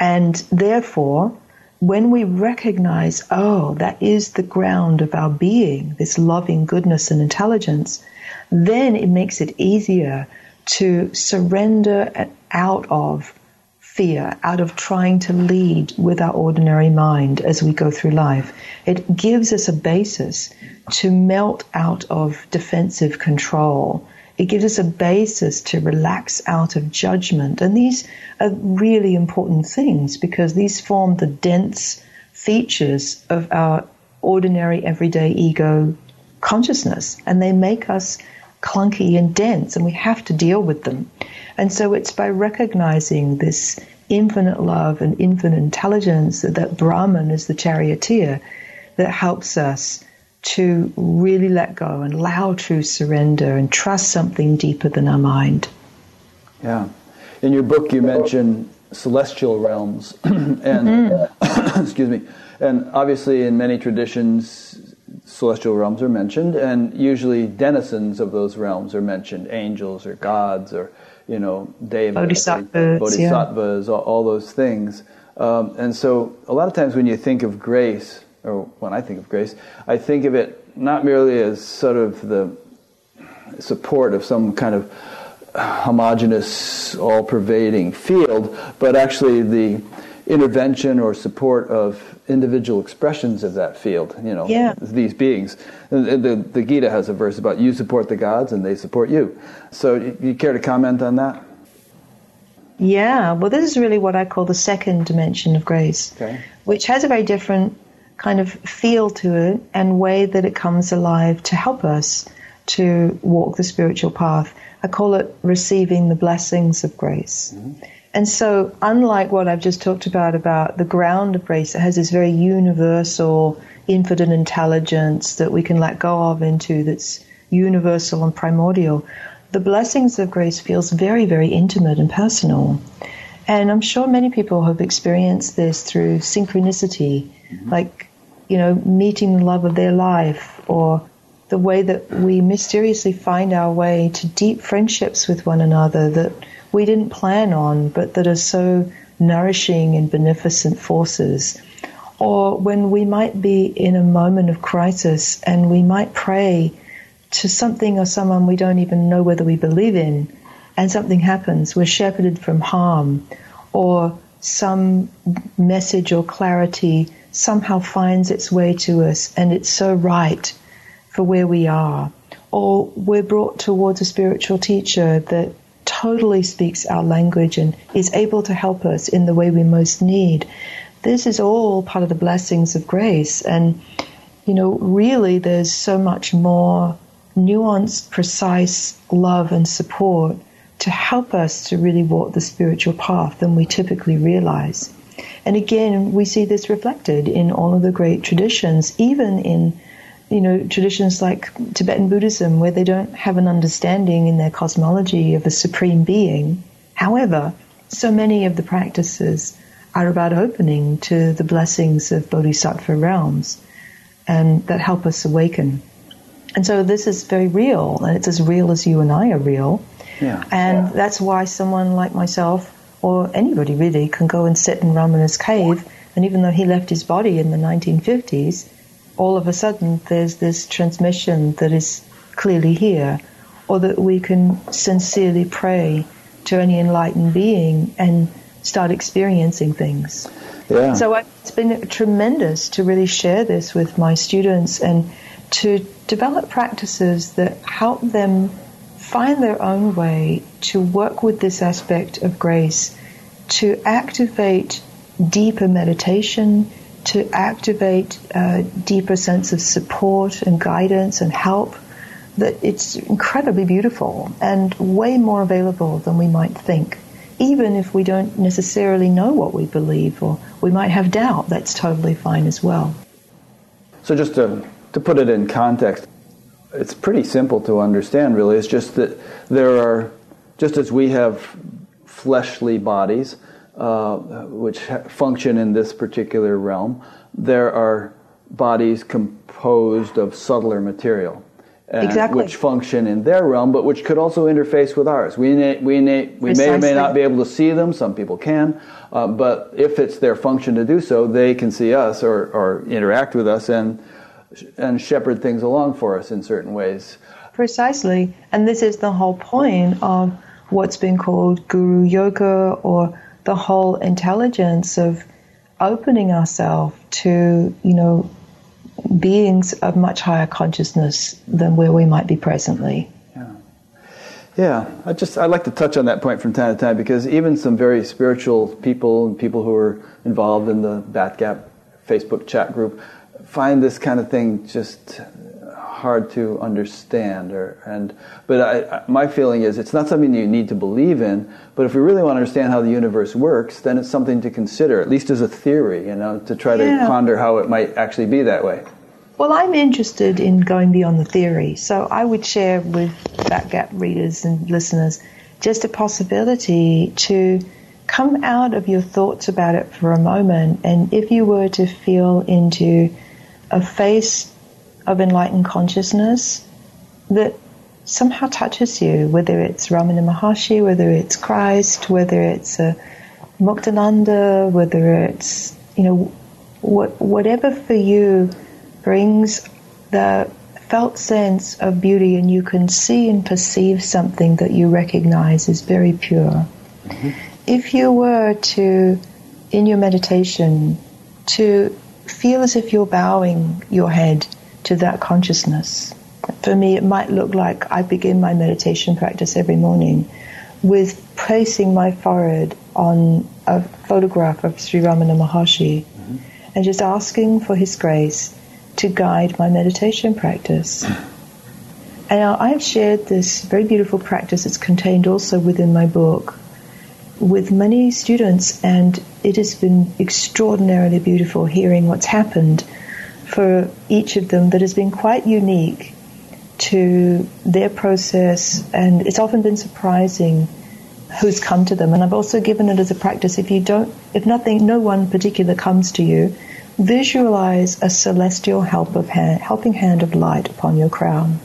And therefore, when we recognize, oh, that is the ground of our being, this loving goodness and intelligence, then it makes it easier to surrender out of fear, out of trying to lead with our ordinary mind as we go through life. It gives us a basis to melt out of defensive control. It gives us a basis to relax out of judgment. And these are really important things because these form the dense features of our ordinary everyday ego consciousness and they make us clunky and dense and we have to deal with them. And so it's by recognizing this infinite love and infinite intelligence that Brahman is the charioteer that helps us to really let go and allow true surrender and trust something deeper than our mind. Yeah. In your book, you mention celestial realms, and mm-hmm. excuse me, and obviously in many traditions, celestial realms are mentioned, and usually denizens of those realms are mentioned, angels or gods or you know, devas, bodhisattvas, bodhisattvas, yeah. all, all, those things. Um, and so, a lot of times when you think of grace, or when I think of grace, I think of it not merely as sort of the support of some kind of homogenous, all-pervading field, but actually the intervention or support of individual expressions of that field, you know, yeah. these beings. The, the, the, Gita has a verse about you support the gods and they support you. So, you care to comment on that? Yeah, well, this is really what I call the second dimension of grace, okay. which has a very different kind of feel to it and way that it comes alive to help us to walk the spiritual path. I call it receiving the blessings of grace. Mm-hmm. And so, unlike what I've just talked about, about the ground of grace, it has this very universal, infinite intelligence that we can let go of into that's universal and primordial. The blessings of grace feels very, very intimate and personal. And I'm sure many people have experienced this through synchronicity, mm-hmm. like, you know, meeting the love of their life or the way that we mysteriously find our way to deep friendships with one another that we didn't plan on, but that are so nourishing and beneficent forces. Or when we might be in a moment of crisis and we might pray to something or someone we don't even know whether we believe in, and something happens, we're shepherded from harm, or some message or clarity somehow finds its way to us and it's so right for where we are. Or we're brought towards a spiritual teacher that totally speaks our language and is able to help us in the way we most need. This is all part of the blessings of grace. And, you know, really there's so much more nuanced, precise love and support to help us to really walk the spiritual path than we typically realize. And again, we see this reflected in all of the great traditions, even in you know traditions like Tibetan Buddhism, where they don't have an understanding in their cosmology of a supreme being. However, so many of the practices are about opening to the blessings of bodhisattva realms, and that help us awaken. And so this is very real, and it's as real as you and I are real. Yeah. And yeah. that's why someone like myself, or anybody really, can go and sit in Ramana's cave. And even though he left his body in the 1950s, all of a sudden there's this transmission that is clearly here, or that we can sincerely pray to any enlightened being and start experiencing things. Yeah. So it's been tremendous to really share this with my students and to develop practices that help them find their own way to work with this aspect of grace, to activate deeper meditation, to activate a deeper sense of support and guidance and help, that it's incredibly beautiful and way more available than we might think. Even if we don't necessarily know what we believe or we might have doubt, that's totally fine as well. So, just to, to put it in context, it's pretty simple to understand, really. It's just that there are, just as we have fleshly bodies, uh, which function in this particular realm, there are bodies composed of subtler material. exactly. Which function in their realm, but which could also interface with ours. We, we, we may or may not be able to see them, some people can, uh, but if it's their function to do so, they can see us or, or interact with us and and shepherd things along for us in certain ways. Precisely. And this is the whole point of what's been called guru yoga or the whole intelligence of opening ourselves to, you know, beings of much higher consciousness than where we might be presently. Yeah. Yeah, I just I like to touch on that point from time to time because even some very spiritual people and people who are involved in the Batgap Facebook chat group find this kind of thing just hard to understand or and but I, my feeling is it's not something you need to believe in but if we really want to understand how the universe works then it's something to consider at least as a theory you know to try yeah. to ponder how it might actually be that way well i'm interested in going beyond the theory so i would share with Batgap readers and listeners just a possibility to come out of your thoughts about it for a moment and if you were to feel into a face of enlightened consciousness that somehow touches you, whether it's Ramana Maharshi, whether it's Christ, whether it's a Muktananda, whether it's, you know, what, whatever for you brings the felt sense of beauty and you can see and perceive something that you recognize as very pure. Mm-hmm. If you were to, in your meditation, to feel as if you're bowing your head to that consciousness. For me, it might look like I begin my meditation practice every morning with placing my forehead on a photograph of Sri Ramana Maharshi mm-hmm. and just asking for his grace to guide my meditation practice. And I've shared this very beautiful practice. It's contained also within my book. With many students, and it has been extraordinarily beautiful hearing what's happened for each of them that has been quite unique to their process, and it's often been surprising who's come to them. And I've also given it as a practice if you don't, if nothing, no one particular comes to you, visualize a celestial help of hand, helping hand of light upon your crown.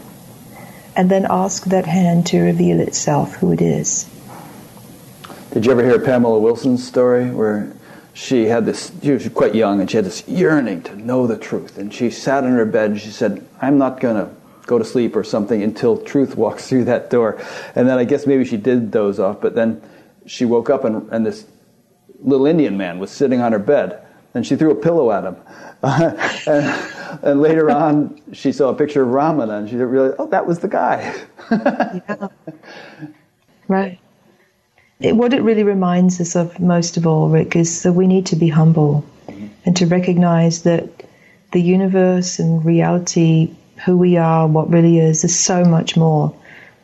And then ask that hand to reveal itself who it is. Did you ever hear Pamela Wilson's story where she had this, she was quite young and she had this yearning to know the truth. And she sat in her bed and she said, I'm not going to go to sleep or something until truth walks through that door. And then I guess maybe she did doze off, but then she woke up and, and this little Indian man was sitting on her bed. And she threw a pillow at him. and, and, later on, she saw a picture of Ramana and she realized, oh, that was the guy. yeah. Right. It, what it really reminds us of most of all, Rick, is that we need to be humble mm-hmm. and to recognize that the universe and reality who we are, what really is, is so much more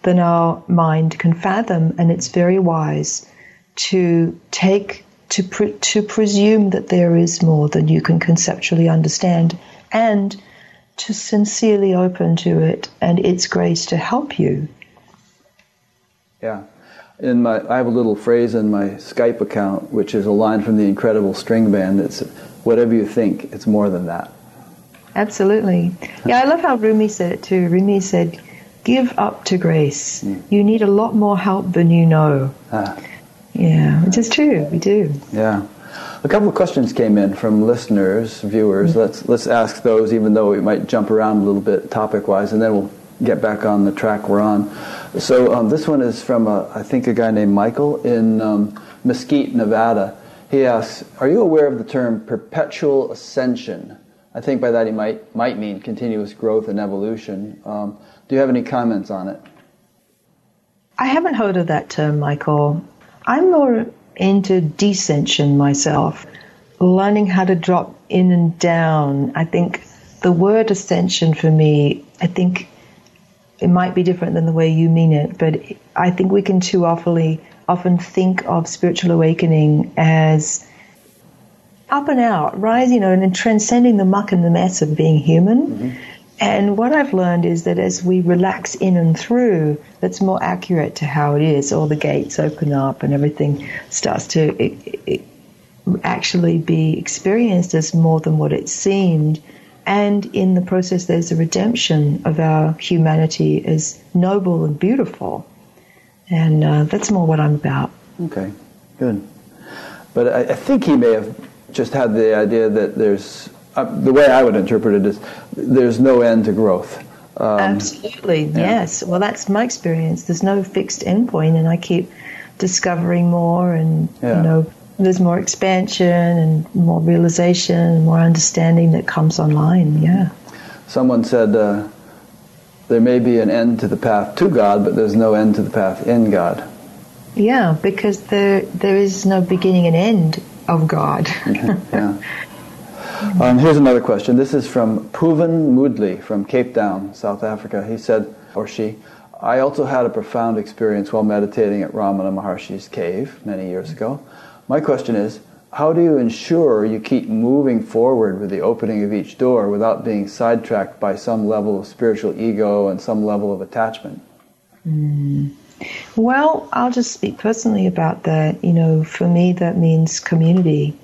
than our mind can fathom. And it's very wise to take, to, pre- to presume that there is more than you can conceptually understand and to sincerely open to it and its grace to help you. Yeah. In my, I have a little phrase in my Skype account, which is a line from the Incredible String Band. It's whatever you think, it's more than that. Absolutely. Yeah, I love how Rumi said it too. Rumi said, give up to grace. Mm. You need a lot more help than you know. Ah. Yeah, which is true. We do. Yeah. A couple of questions came in from listeners, viewers. Mm-hmm. Let's let's ask those, even though we might jump around a little bit topic-wise, and then we'll get back on the track we're on. So um, this one is from a, I think a guy named Michael in um, Mesquite, Nevada. He asks, "Are you aware of the term perpetual ascension?" I think by that he might might mean continuous growth and evolution. Um, do you have any comments on it? I haven't heard of that term, Michael. I'm more into descension myself, learning how to drop in and down. I think the word ascension for me, I think it might be different than the way you mean it, but I think we can too often often think of spiritual awakening as up and out, rising, you know, and transcending the muck and the mess of being human. Mm-hmm. And what I've learned is that as we relax in and through, that's more accurate to how it is. All the gates open up and everything starts to it, it actually be experienced as more than what it seemed. And in the process, there's a redemption of our humanity as noble and beautiful. And uh, that's more what I'm about. Okay, good. But I, I think he may have just had the idea that there's uh, the way I would interpret it is there's no end to growth. Um, Absolutely, yeah. yes. Well, that's my experience. There's no fixed endpoint, and I keep discovering more, and yeah. you know, there's more expansion and more realization and more understanding that comes online. Yeah. Someone said uh, there may be an end to the path to God, but there's no end to the path in God. Yeah, because there there is no beginning and end of God. yeah. Um, here's another question. This is from Puvan Moodley from Cape Town, South Africa. He said, or she, I also had a profound experience while meditating at Ramana Maharshi's cave many years ago. My question is, how do you ensure you keep moving forward with the opening of each door without being sidetracked by some level of spiritual ego and some level of attachment? Mm. Well, I'll just speak personally about that. You know, for me, that means community.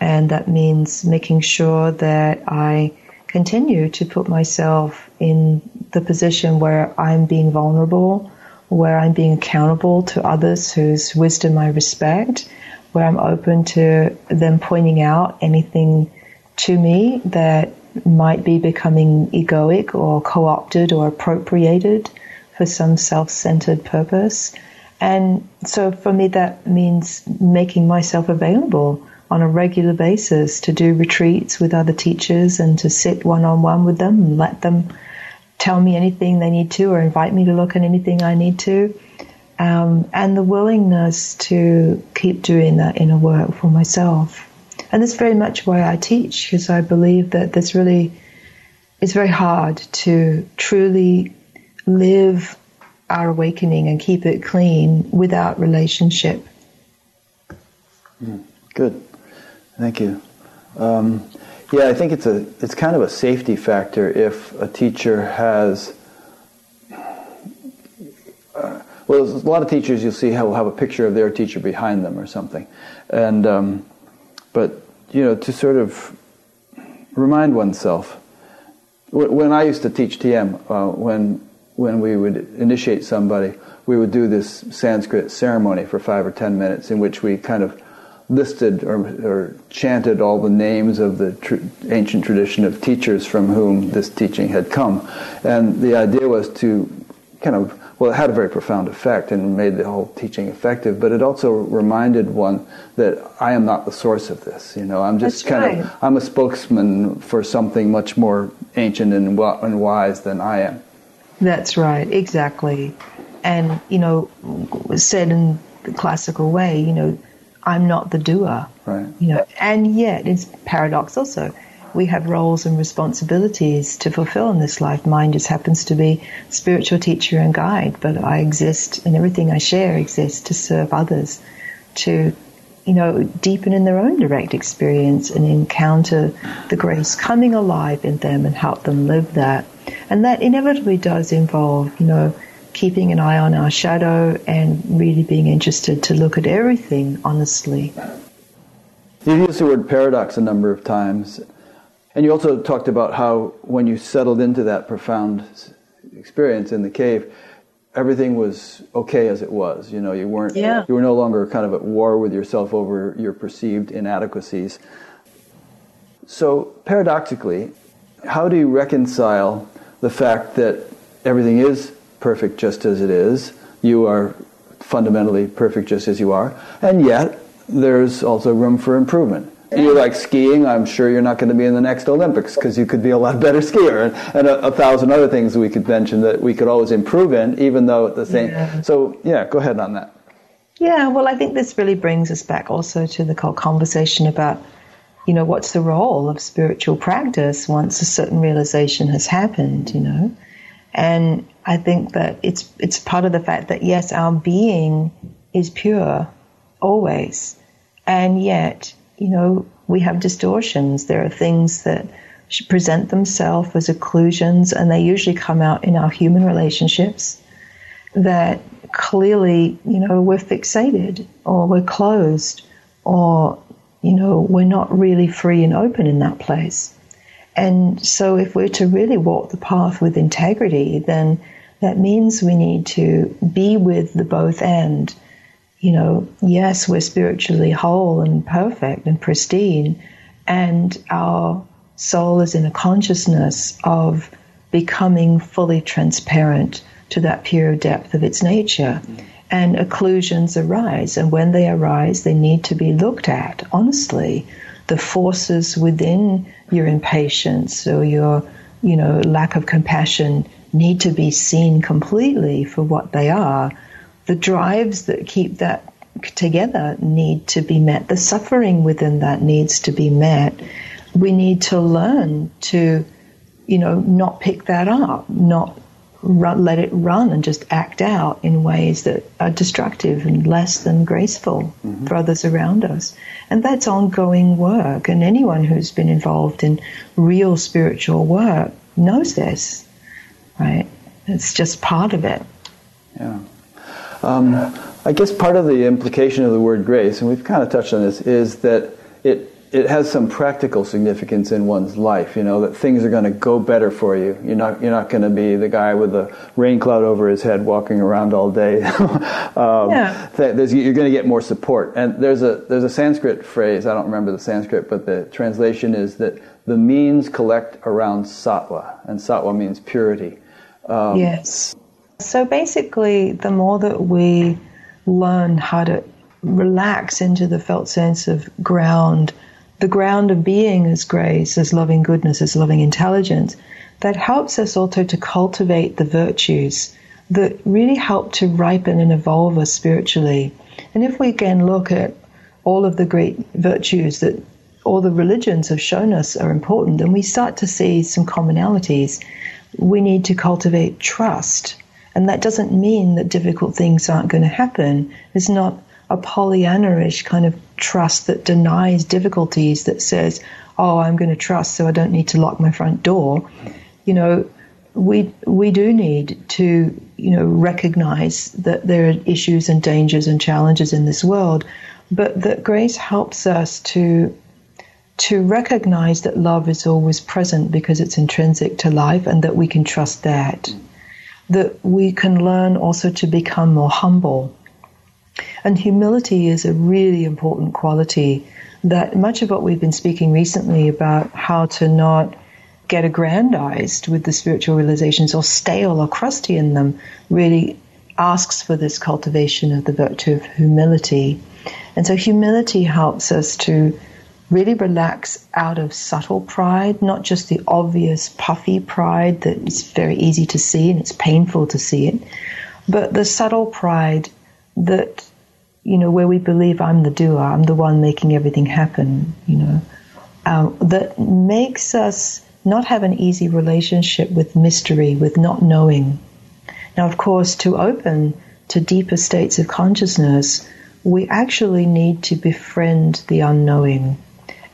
And that means making sure that I continue to put myself in the position where I'm being vulnerable, where I'm being accountable to others whose wisdom I respect, where I'm open to them pointing out anything to me that might be becoming egoic or co opted or appropriated for some self centered purpose. And so for me, that means making myself available on a regular basis to do retreats with other teachers and to sit one on one with them and let them tell me anything they need to or invite me to look at anything I need to. Um, and the willingness to keep doing that inner work for myself. And that's very much why I teach, because I believe that there's really, it's very hard to truly live our awakening and keep it clean without relationship. Good. Thank you. Um, yeah, I think it's a it's kind of a safety factor if a teacher has. Uh, well, a lot of teachers you'll see will have a picture of their teacher behind them or something, and um, but you know to sort of remind oneself. When I used to teach TM, uh, when when we would initiate somebody, we would do this Sanskrit ceremony for five or ten minutes in which we kind of listed or, or chanted all the names of the tr- ancient tradition of teachers from whom this teaching had come. And the idea was to kind of, well, it had a very profound effect and made the whole teaching effective, but it also reminded one that I am not the source of this. You know, I'm just That's kind right. of, I'm a spokesman for something much more ancient and, and wise than I am. That's right, exactly. And, you know, said in the classical way, you know, I'm not the doer. Right. You know, and yet it's paradox also. We have roles and responsibilities to fulfill in this life. Mine just happens to be spiritual teacher and guide, but I exist and everything I share exists to serve others, to, you know, deepen in their own direct experience and encounter the grace coming alive in them and help them live that. And that inevitably does involve, you know, keeping an eye on our shadow and really being interested to look at everything honestly. You've used the word paradox a number of times. And you also talked about how when you settled into that profound experience in the cave, everything was okay as it was. You know, you weren't Yeah. you were no longer kind of at war with yourself over your perceived inadequacies. So paradoxically, how do you reconcile the fact that everything is perfect just as it is? You are fundamentally perfect just as you are, and yet there's also room for improvement. You like skiing, I'm sure you're not going to be in the next Olympics because you could be a lot better skier, and, and a, a thousand other things we could mention that we could always improve in, even though at the same. Yeah. So, yeah, go ahead on that. Yeah, well, I think this really brings us back also to the whole conversation about, you know, what's the role of spiritual practice once a certain realization has happened, you know? And I think that it's it's part of the fact that yes, our being is pure always, and yet, you know, we have distortions. There are things that present themselves as occlusions, and they usually come out in our human relationships that clearly, you know, we're fixated or we're closed or, you know, we're not really free and open in that place. And so if we're to really walk the path with integrity, then that means we need to be with the both end. You know, yes, we're spiritually whole and perfect and pristine, and our soul is in a consciousness of becoming fully transparent to that pure depth of its nature. And occlusions arise, and when they arise, they need to be looked at honestly. The forces within your impatience or your, you know, lack of compassion need to be seen completely for what they are. The drives that keep that together need to be met. The suffering within that needs to be met. We need to learn to, you know, not pick that up, not run, let it run and just act out in ways that are destructive and less than graceful mm-hmm. for others around us. And that's ongoing work. And anyone who's been involved in real spiritual work knows this, right? It's just part of it. Yeah. Um, I guess part of the implication of the word grace, and we've kind of touched on this, is that it it has some practical significance in one's life. You know that things are going to go better for you. You're not you're not going to be the guy with a rain cloud over his head walking around all day. um, Yeah. th- you're going to get more support. And there's a there's a Sanskrit phrase. I don't remember the Sanskrit, but the translation is that the means collect around satwa, and satwa means purity. Um, Yes. So basically, the more that we learn how to relax into the felt sense of ground, the ground of being as grace, as loving goodness, as loving intelligence, that helps us also to cultivate the virtues that really help to ripen and evolve us spiritually. And if we again look at all of the great virtues that all the religions have shown us are important, then we start to see some commonalities. We need to cultivate trust. And that doesn't mean that difficult things aren't going to happen. It's not a Pollyanna-ish kind of trust that denies difficulties, that says, oh, I'm going to trust so I don't need to lock my front door. You know, we we do need to you know recognize that there are issues and dangers and challenges in this world, but that grace helps us to to recognize that love is always present because it's intrinsic to life and that we can trust that. That we can learn also to become more humble. And humility is a really important quality that much of what we've been speaking recently about how to not get aggrandized with the spiritual realizations or stale or crusty in them really asks for this cultivation of the virtue of humility. And so humility helps us to really relax out of subtle pride, not just the obvious puffy pride that is very easy to see and it's painful to see it, but the subtle pride that, you know, where we believe I'm the doer, I'm the one making everything happen, you know, um, that makes us not have an easy relationship with mystery, with not knowing. Now, of course, to open to deeper states of consciousness, we actually need to befriend the unknowing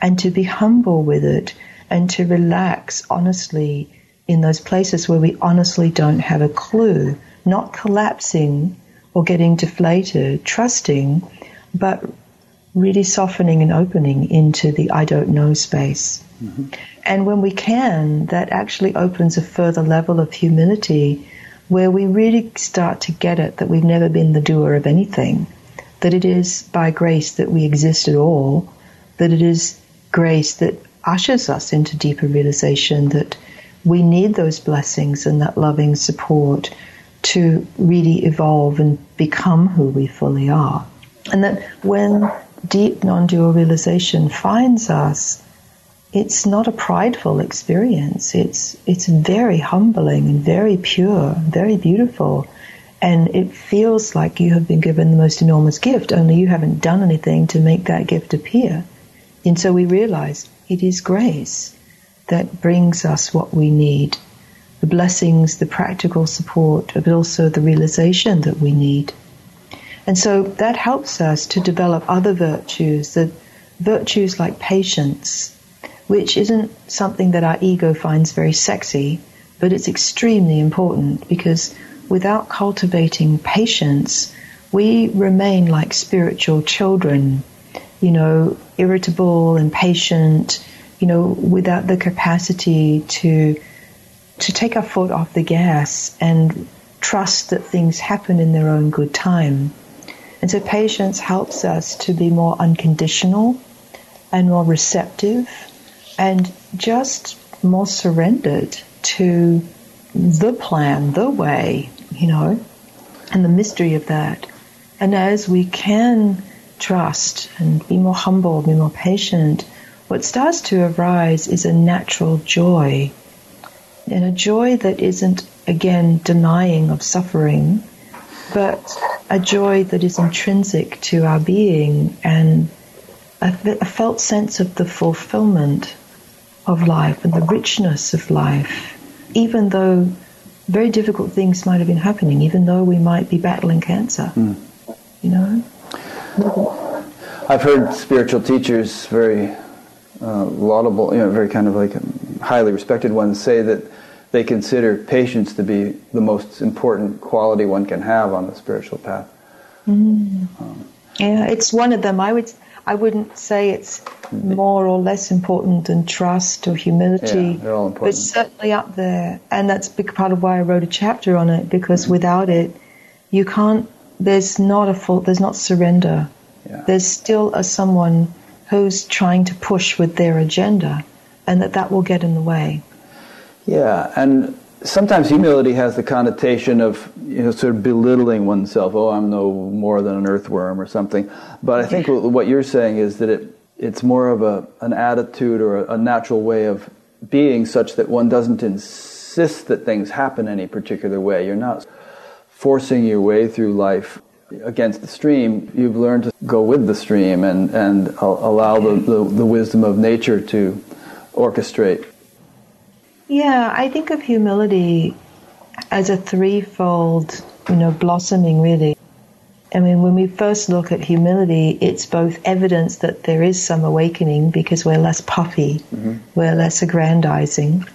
and to be humble with it and to relax honestly in those places where we honestly don't have a clue, not collapsing or getting deflated, trusting, but really softening and opening into the I don't know space. Mm-hmm. And when we can, that actually opens a further level of humility where we really start to get it that we've never been the doer of anything, that it is by grace that we exist at all, that it is grace that ushers us into deeper realization that we need those blessings and that loving support to really evolve and become who we fully are. And that when deep non dual realization finds us, it's not a prideful experience. It's, it's very humbling and very pure, very beautiful. And it feels like you have been given the most enormous gift, only you haven't done anything to make that gift appear. And so we realize it is grace that brings us what we need the blessings, the practical support, but also the realization that we need. And so that helps us to develop other virtues, that virtues like patience, which isn't something that our ego finds very sexy, but it's extremely important because without cultivating patience, we remain like spiritual children you know, irritable, impatient, you know, without the capacity to to take our foot off the gas and trust that things happen in their own good time. And so patience helps us to be more unconditional and more receptive and just more surrendered to the plan, the way, you know, and the mystery of that. And as we can trust and be more humble, be more patient, what starts to arise is a natural joy. And a joy that isn't, again, denying of suffering, but a joy that is intrinsic to our being and a, a felt sense of the fulfillment of life and the richness of life, even though very difficult things might have been happening, even though we might be battling cancer. Mm. You know? I've heard spiritual teachers, very uh, laudable, you know, very kind of like highly respected ones, say that they consider patience to be the most important quality one can have on the spiritual path. Mm. Um, yeah, it's one of them. I would, I wouldn't say it's more or less important than trust or humility. Yeah, they're all important. It's certainly up there, and that's a big part of why I wrote a chapter on it because mm-hmm. without it, you can't. There's not a full. There's not surrender. Yeah. There's still a someone who's trying to push with their agenda, and that that will get in the way. Yeah, and sometimes humility has the connotation of you know sort of belittling oneself. Oh, I'm no more than an earthworm or something. But I think what you're saying is that it it's more of a an attitude or a, a natural way of being, such that one doesn't insist that things happen any particular way. You're not forcing your way through life against the stream, you've learned to go with the stream and, and allow the, the, the wisdom of nature to orchestrate. Yeah, I think of humility as a threefold, you know, blossoming really. I mean, when we first look at humility, it's both evidence that there is some awakening because we're less puffy, mm-hmm. we're less aggrandizing,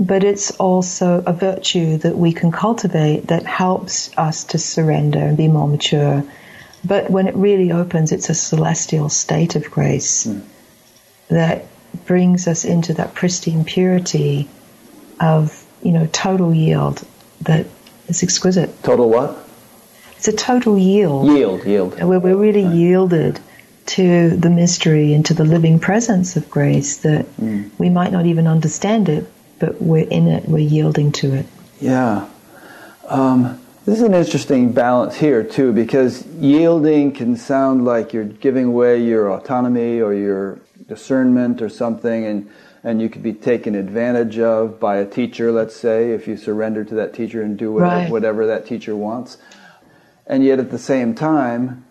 but it's also a virtue that we can cultivate that helps us to surrender and be more mature. But when it really opens, it's a celestial state of grace mm. that brings us into that pristine purity of, you know, total yield that is exquisite. Total what? It's a total yield. Yield, yield. Where we're really right. yielded to the mystery and to the living presence of grace that mm. we might not even understand it, but we're in it, we're yielding to it. Yeah. Um, this is an interesting balance here, too, because yielding can sound like you're giving away your autonomy or your discernment or something, and, and you could be taken advantage of by a teacher, let's say, if you surrender to that teacher and do whatever, right. whatever that teacher wants. And yet, at the same time,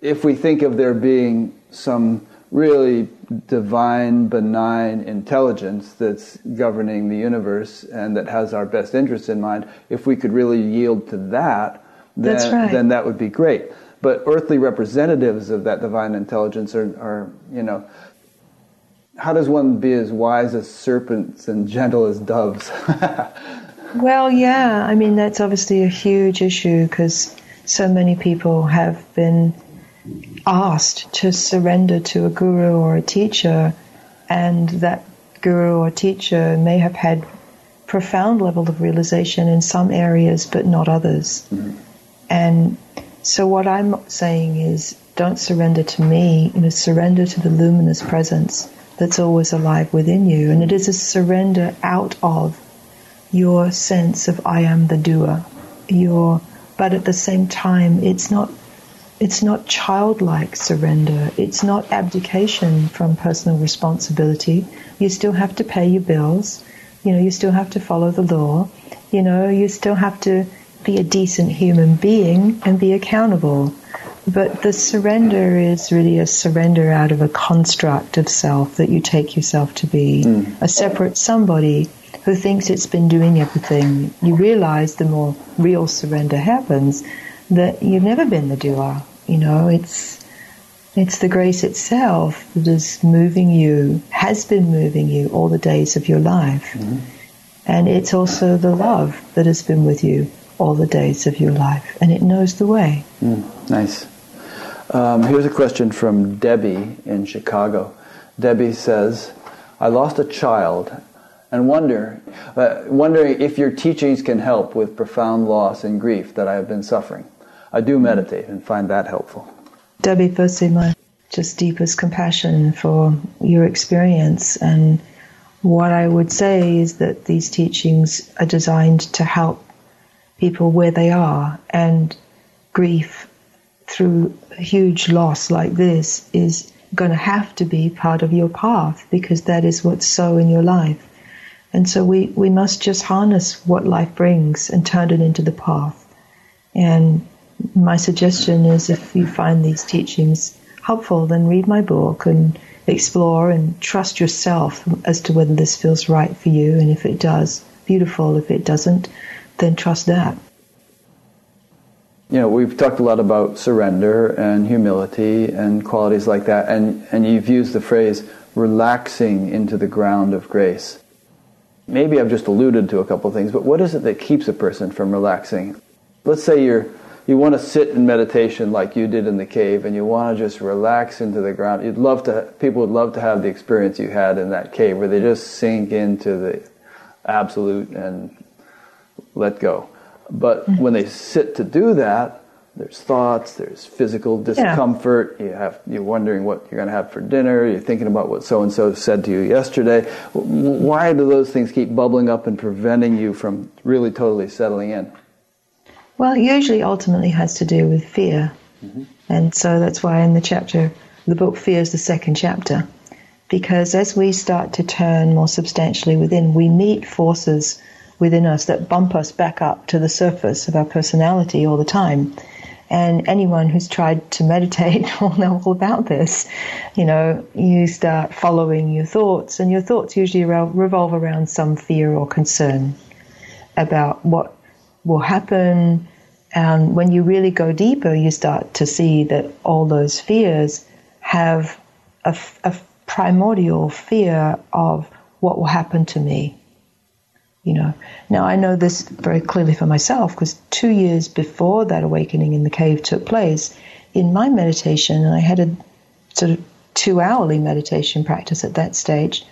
if we think of there being some really divine, benign intelligence that's governing the universe and that has our best interests in mind, if we could really yield to that, then, right. then that would be great. But earthly representatives of that divine intelligence are, are, you know, how does one be as wise as serpents and gentle as doves? well, yeah, I mean, that's obviously a huge issue because so many people have been asked to surrender to a guru or a teacher, and that guru or teacher may have had profound level of realization in some areas but not others. Mm-hmm. And so what I'm saying is don't surrender to me, you know, surrender to the luminous presence that's always alive within you. And it is a surrender out of your sense of I am the doer. Your but at the same time it's not it's not childlike surrender. It's not abdication from personal responsibility. You still have to pay your bills. You know, you still have to follow the law. You know, you still have to be a decent human being and be accountable. But the surrender is really a surrender out of a construct of self that you take yourself to be mm. a separate somebody who thinks it's been doing everything. You realize the more real surrender happens that you've never been the doer. You know, it's it's the grace itself that is moving you, has been moving you all the days of your life. Mm-hmm. And it's also the love that has been with you all the days of your life. And it knows the way. Mm, nice. Um, here's a question from Debbie in Chicago. Debbie says, I lost a child and wonder, uh, wondering if your teachings can help with profound loss and grief that I have been suffering. I do meditate and find that helpful. Debbie, firstly, my just deepest compassion for your experience. And what I would say is that these teachings are designed to help people where they are. And grief through a huge loss like this is going to have to be part of your path because that is what's so in your life. And so we, we must just harness what life brings and turn it into the path. And my suggestion is if you find these teachings helpful, then read my book and explore and trust yourself as to whether this feels right for you. And if it does, beautiful. If it doesn't, then trust that. You know, we've talked a lot about surrender and humility and qualities like that, and, and you've used the phrase relaxing into the ground of grace. Maybe I've just alluded to a couple of things, but what is it that keeps a person from relaxing? Let's say you're you want to sit in meditation like you did in the cave and you want to just relax into the ground. You'd love to people would love to have the experience you had in that cave where they just sink into the absolute and let go. But mm-hmm. when they sit to do that there's thoughts there's physical discomfort. Yeah. you have you're wondering what you're going to have for dinner. You're thinking about what so and so said to you yesterday. Why do those things keep bubbling up and preventing you from really totally settling in well, it usually ultimately has to do with fear. Mm-hmm. And so that's why in the chapter, the book Fear is the second chapter. Because as we start to turn more substantially within, we meet forces within us that bump us back up to the surface of our personality all the time. And anyone who's tried to meditate will know all about this. You know, you start following your thoughts, and your thoughts usually revolve around some fear or concern about what will happen, And when you really go deeper, you start to see that all those fears have a, a primordial fear of what will happen to me. You know, now I know this very clearly for myself because two years before that awakening in the cave took place, in my meditation, and I had a sort of two hourly meditation practice at that stage,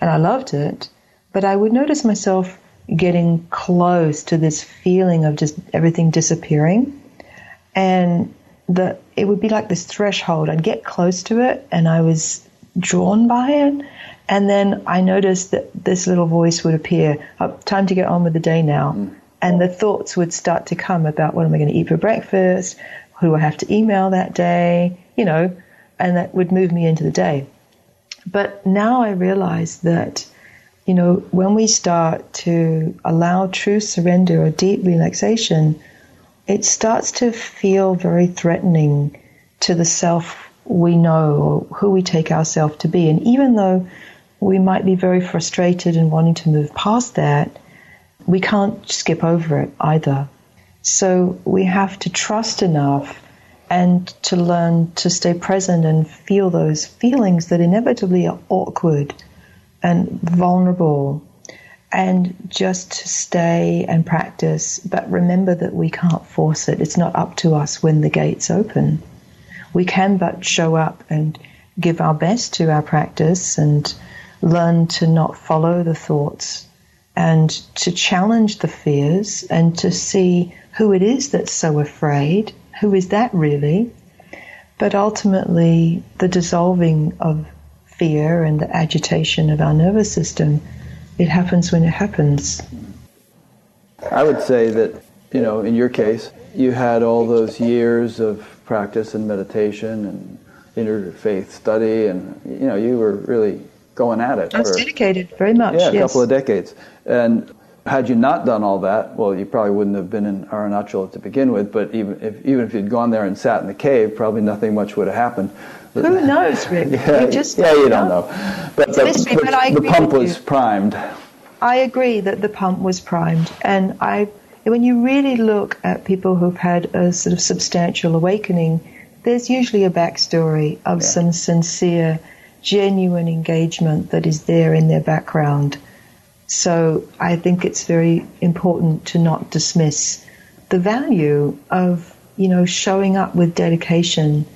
and I loved it, but I would notice myself getting close to this feeling of just everything disappearing. And the it would be like this threshold. I'd get close to it and I was drawn by it. And then I noticed that this little voice would appear, oh, time to get on with the day now. Mm. And the thoughts would start to come about what am I going to eat for breakfast, who I have to email that day, you know, and that would move me into the day. But now I realize that you know, when we start to allow true surrender or deep relaxation, it starts to feel very threatening to the self we know or who we take ourselves to be. And even though we might be very frustrated and wanting to move past that, we can't skip over it either. So we have to trust enough and to learn to stay present and feel those feelings that inevitably are awkward and vulnerable and just to stay and practice, but remember that we can't force it. It's not up to us when the gates open. We can but show up and give our best to our practice and learn to not follow the thoughts and to challenge the fears and to see who it is that's so afraid. Who is that really? But ultimately, the dissolving of fear and the agitation of our nervous system, it happens when it happens. I would say that, you know, in your case, you had all those years of practice and meditation and interfaith study, and, you know, you were really going at it. I was for, dedicated very much. Yeah, a yes. couple of decades. And had you not done all that, well, you probably wouldn't have been in Arunachala to begin with. But even if even if you'd gone there and sat in the cave, probably nothing much would have happened. Who knows, Rick? Yeah, you just yeah, you don't know. But, the, mystery, but, but the pump was primed. I agree that the pump was primed, and I. When you really look at people who've had a sort of substantial awakening, there's usually a backstory of yeah. some sincere, genuine engagement that is there in their background. So I think it's very important to not dismiss the value of, you know, showing up with dedication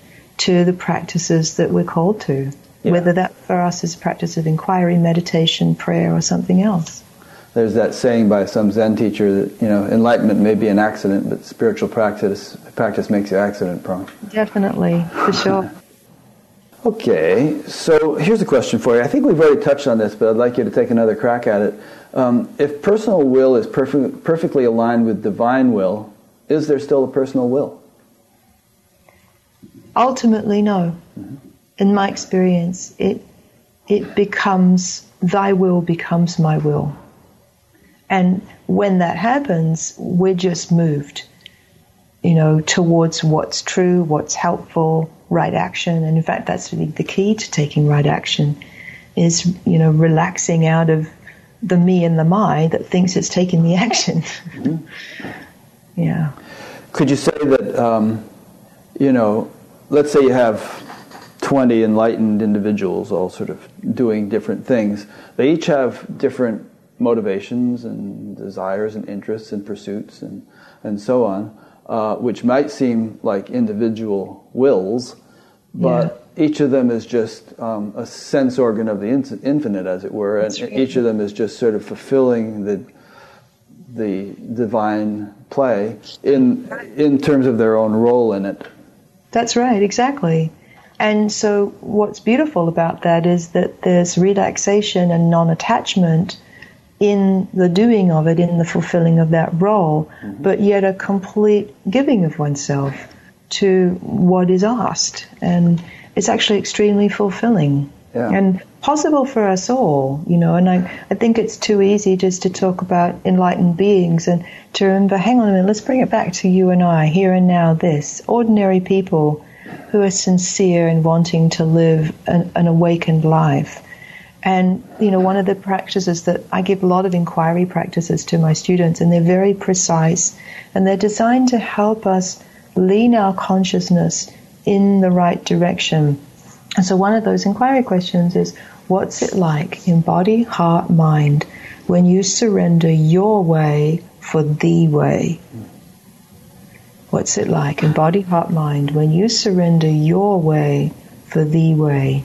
to the practices that we're called to, yeah. whether that for us is a practice of inquiry, meditation, prayer, or something else. There's that saying by some Zen teacher that you know enlightenment may be an accident, but spiritual practice practice makes you accident prone. Definitely, for sure. okay, so here's a question for you. I think we've already touched on this, but I'd like you to take another crack at it. Um, if personal will is perfect, perfectly aligned with divine will, is there still a personal will? Ultimately, no. Mm-hmm. In my experience, it it becomes thy will becomes my will. And when that happens, we're just moved, you know, towards what's true, what's helpful, right action. And in fact, that's really the key to taking right action is, you know, relaxing out of the me and the my that thinks it's taking the action. Mm-hmm. yeah. Could you say that, um, you know, let's say you have 20 enlightened individuals all sort of doing different things. They each have different motivations and desires and interests and pursuits and, and so on, uh, which might seem like individual wills, but yeah. each of them is just um, a sense organ of the in- infinite, as it were, and right. each of them is just sort of fulfilling the the divine play in in terms of their own role in it. That's right, exactly. And so, what's beautiful about that is that there's relaxation and non attachment in the doing of it, in the fulfilling of that role, mm-hmm. but yet a complete giving of oneself to what is asked. And it's actually extremely fulfilling yeah. and possible for us all, you know. And I, I think it's too easy just to talk about enlightened beings and to remember, hang on a minute, let's bring it back to you and I, here and now, this. Ordinary people who are sincere in wanting to live an, an awakened life. And, you know, one of the practices that I give a lot of inquiry practices to my students, and they're very precise, and they're designed to help us lean our consciousness in the right direction. And so one of those inquiry questions is, what's it like in body, heart, mind when you surrender your way for the way? What's it like in body, heart, mind when you surrender your way for the way?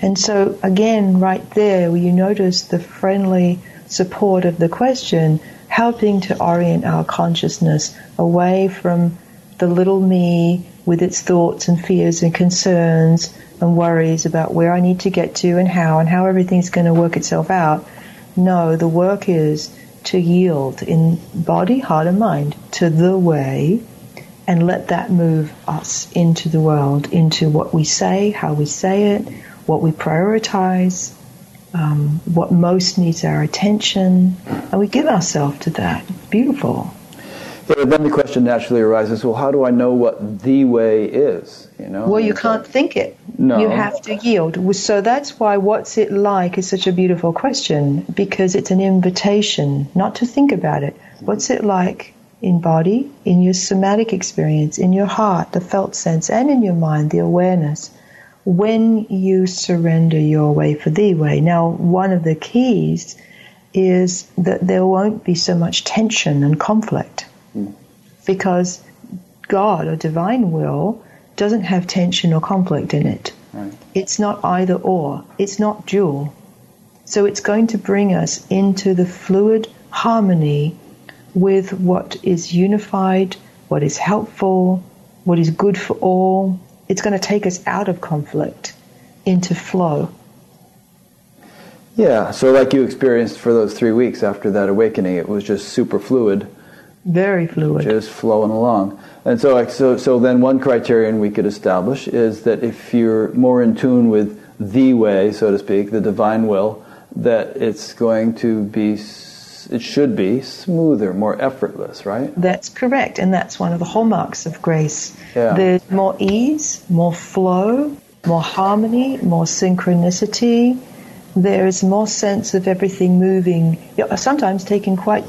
And so, again, right there, you notice the friendly support of the question, helping to orient our consciousness away from the little me with its thoughts and fears and concerns and worries about where I need to get to and how and how everything's going to work itself out. No, the work is to yield in body, heart, and mind to the way and let that move us into the world, into what we say, how we say it, what we prioritize, um, what most needs our attention, and we give ourselves to that. Beautiful. Then the question naturally arises: Well, how do I know what the way is? You know. Well, you can't think it. No. You have to yield. So that's why "What's it like?" is such a beautiful question because it's an invitation not to think about it. What's it like in body, in your somatic experience, in your heart, the felt sense, and in your mind, the awareness? when you surrender your way for the way. Now, one of the keys is that there won't be so much tension and conflict. Because God or divine will doesn't have tension or conflict in it. Right. It's not either or, it's not dual. So it's going to bring us into the fluid harmony with what is unified, what is helpful, what is good for all, it's going to take us out of conflict into flow. Yeah, so like you experienced for those three weeks after that awakening, it was just super fluid. Very fluid. Just flowing along. And so, so, so then one criterion we could establish is that if you're more in tune with the way, so to speak, the divine will, that it's going to be it should be smoother, more effortless, right? That's correct, and that's one of the hallmarks of grace. Yeah. There's more ease, more flow, more harmony, more synchronicity. There is more sense of everything moving, sometimes taking quite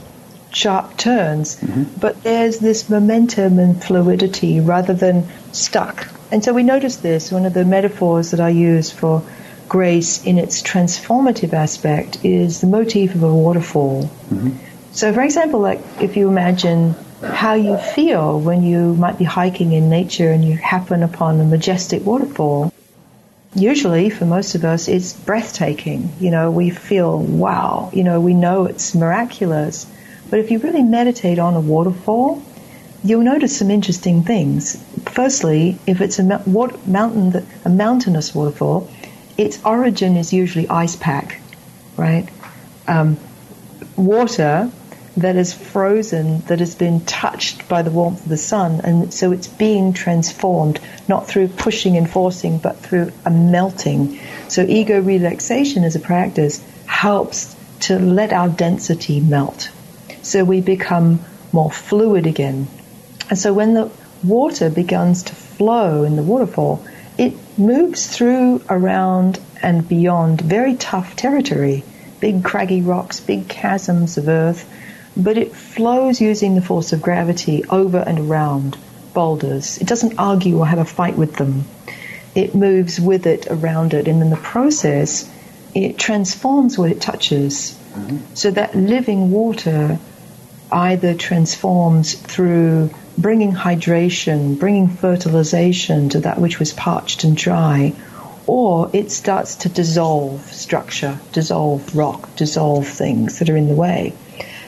sharp turns, mm-hmm. but there's this momentum and fluidity rather than stuck. And so we notice this. One of the metaphors that I use for grace in its transformative aspect is the motif of a waterfall. Mm-hmm. So, for example, like if you imagine how you feel when you might be hiking in nature and you happen upon a majestic waterfall, usually for most of us it's breathtaking. You know, we feel, wow, you know, we know it's miraculous. But if you really meditate on a waterfall, you'll notice some interesting things. Firstly, if it's a mountain, a mountainous waterfall, its origin is usually ice pack, right? Um, water that is frozen, that has been touched by the warmth of the sun, and so it's being transformed, not through pushing and forcing, but through a melting. So ego relaxation as a practice helps to let our density melt. So we become more fluid again. And so when the water begins to flow in the waterfall, it moves through, around, and beyond very tough territory, big craggy rocks, big chasms of earth, but it flows using the force of gravity over and around boulders. It doesn't argue or have a fight with them. It moves with it, around it, and in the process, it transforms what it touches. Mm-hmm. So that living water either transforms through bringing hydration, bringing fertilization to that which was parched and dry, or it starts to dissolve structure, dissolve rock, dissolve things that are in the way.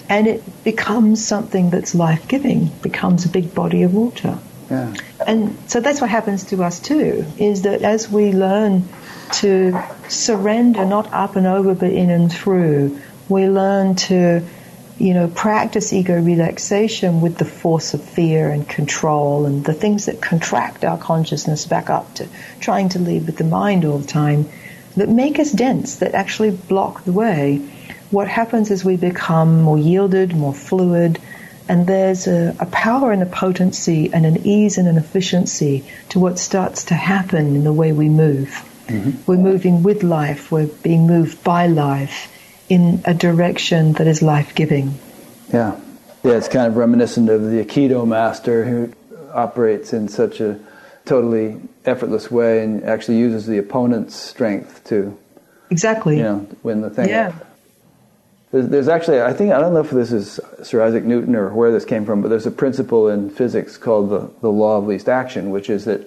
And it becomes something that's life giving, becomes a big body of water. Yeah. And so that's what happens to us too, is that as we learn to surrender not up and over but in and through, we learn to you know, practice ego relaxation with the force of fear and control and the things that contract our consciousness back up to trying to lead with the mind all the time that make us dense, that actually block the way. What happens is we become more yielded, more fluid, and there's a, a power and a potency and an ease and an efficiency to what starts to happen in the way we move. Mm-hmm. We're moving with life. We're being moved by life in a direction that is life giving. Yeah. Yeah, it's kind of reminiscent of the Aikido master who operates in such a totally effortless way and actually uses the opponent's strength to exactly you know win the thing. Yeah. There's, there's actually I think I don't know if this is Sir Isaac Newton or where this came from, but there's a principle in physics called the, the law of least action, which is that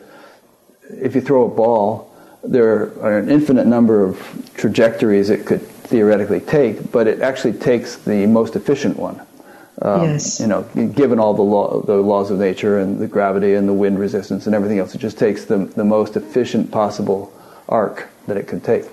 if you throw a ball, there are an infinite number of trajectories it could theoretically take, but it actually takes the most efficient one. Um, yes. You know, given all the, law, the laws of nature and the gravity and the wind resistance and everything else, it just takes the, the most efficient possible arc that it can take.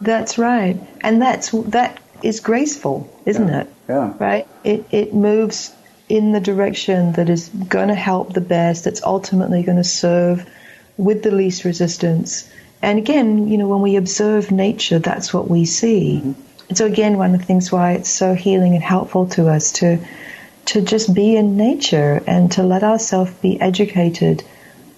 That's right, and that's that is graceful, isn't yeah. it? Yeah. Right. It it moves in the direction that is going to help the best. That's ultimately going to serve with the least resistance. And again, you know, when we observe nature, that's what we see. Mm-hmm. And so again, one of the things why it's so healing and helpful to us to to just be in nature and to let ourselves be educated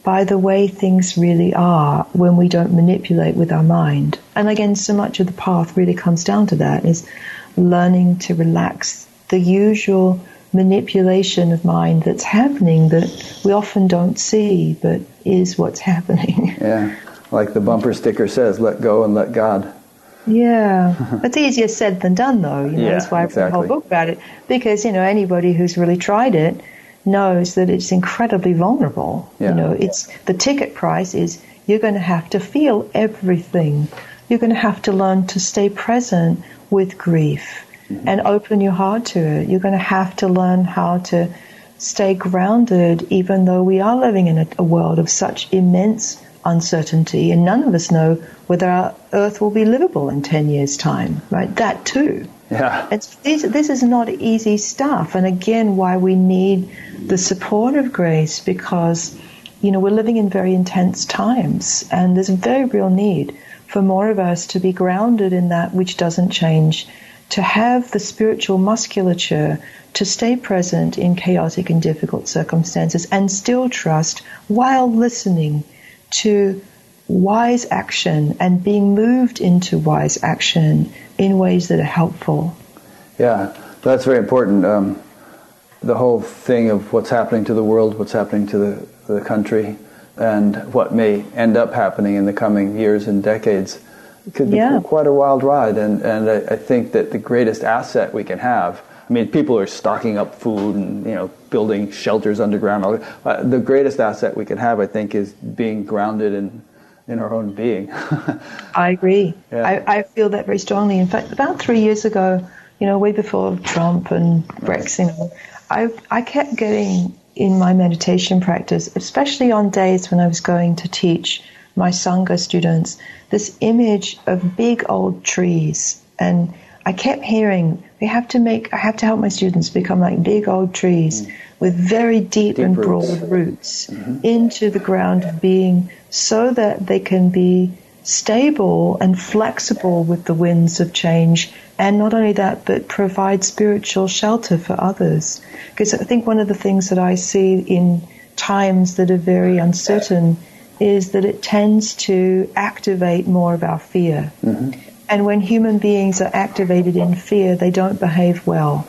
by the way things really are when we don't manipulate with our mind. And again, so much of the path really comes down to that is learning to relax the usual manipulation of mind that's happening that we often don't see but is what's happening. Yeah. Like the bumper sticker says, let go and let God. Yeah, it's easier said than done, though. You know, yeah, that's why I exactly. wrote a whole book about it. Because you know, anybody who's really tried it knows that it's incredibly vulnerable. Yeah. You know, it's the ticket price is you're going to have to feel everything. You're going to have to learn to stay present with grief mm-hmm. and open your heart to it. You're going to have to learn how to stay grounded, even though we are living in a, a world of such immense uncertainty, and none of us know whether our Earth will be livable in 10 years' time, right? That too. Yeah. It's, these, this is not easy stuff. And again, why we need the support of grace because, you know, we're living in very intense times and there's a very real need for more of us to be grounded in that which doesn't change, to have the spiritual musculature to stay present in chaotic and difficult circumstances and still trust while listening to wise action and being moved into wise action in ways that are helpful. Yeah, that's very important. Um, the whole thing of what's happening to the world, what's happening to the, the country, and what may end up happening in the coming years and decades could be Yeah. quite a wild ride. And, and I, I think that the greatest asset we can have I mean, people are stocking up food and you know building shelters underground. Uh, the greatest asset we can have, I think, is being grounded in in our own being. I agree. Yeah. I, I feel that very strongly. In fact, about three years ago, you know, way before Trump and Brexit, I, I kept getting in my meditation practice, especially on days when I was going to teach my Sangha students, this image of big old trees. And I kept hearing, we have to make, I have to help my students become like big old trees mm. with very deep, Deep and roots. broad roots mm-hmm. into the ground of being so that they can be stable and flexible with the winds of change. And not only that, but provide spiritual shelter for others. Because I think one of the things that I see in times that are very uncertain is that it tends to activate more of our fear. Mm-hmm. And when human beings are activated in fear, they don't behave well.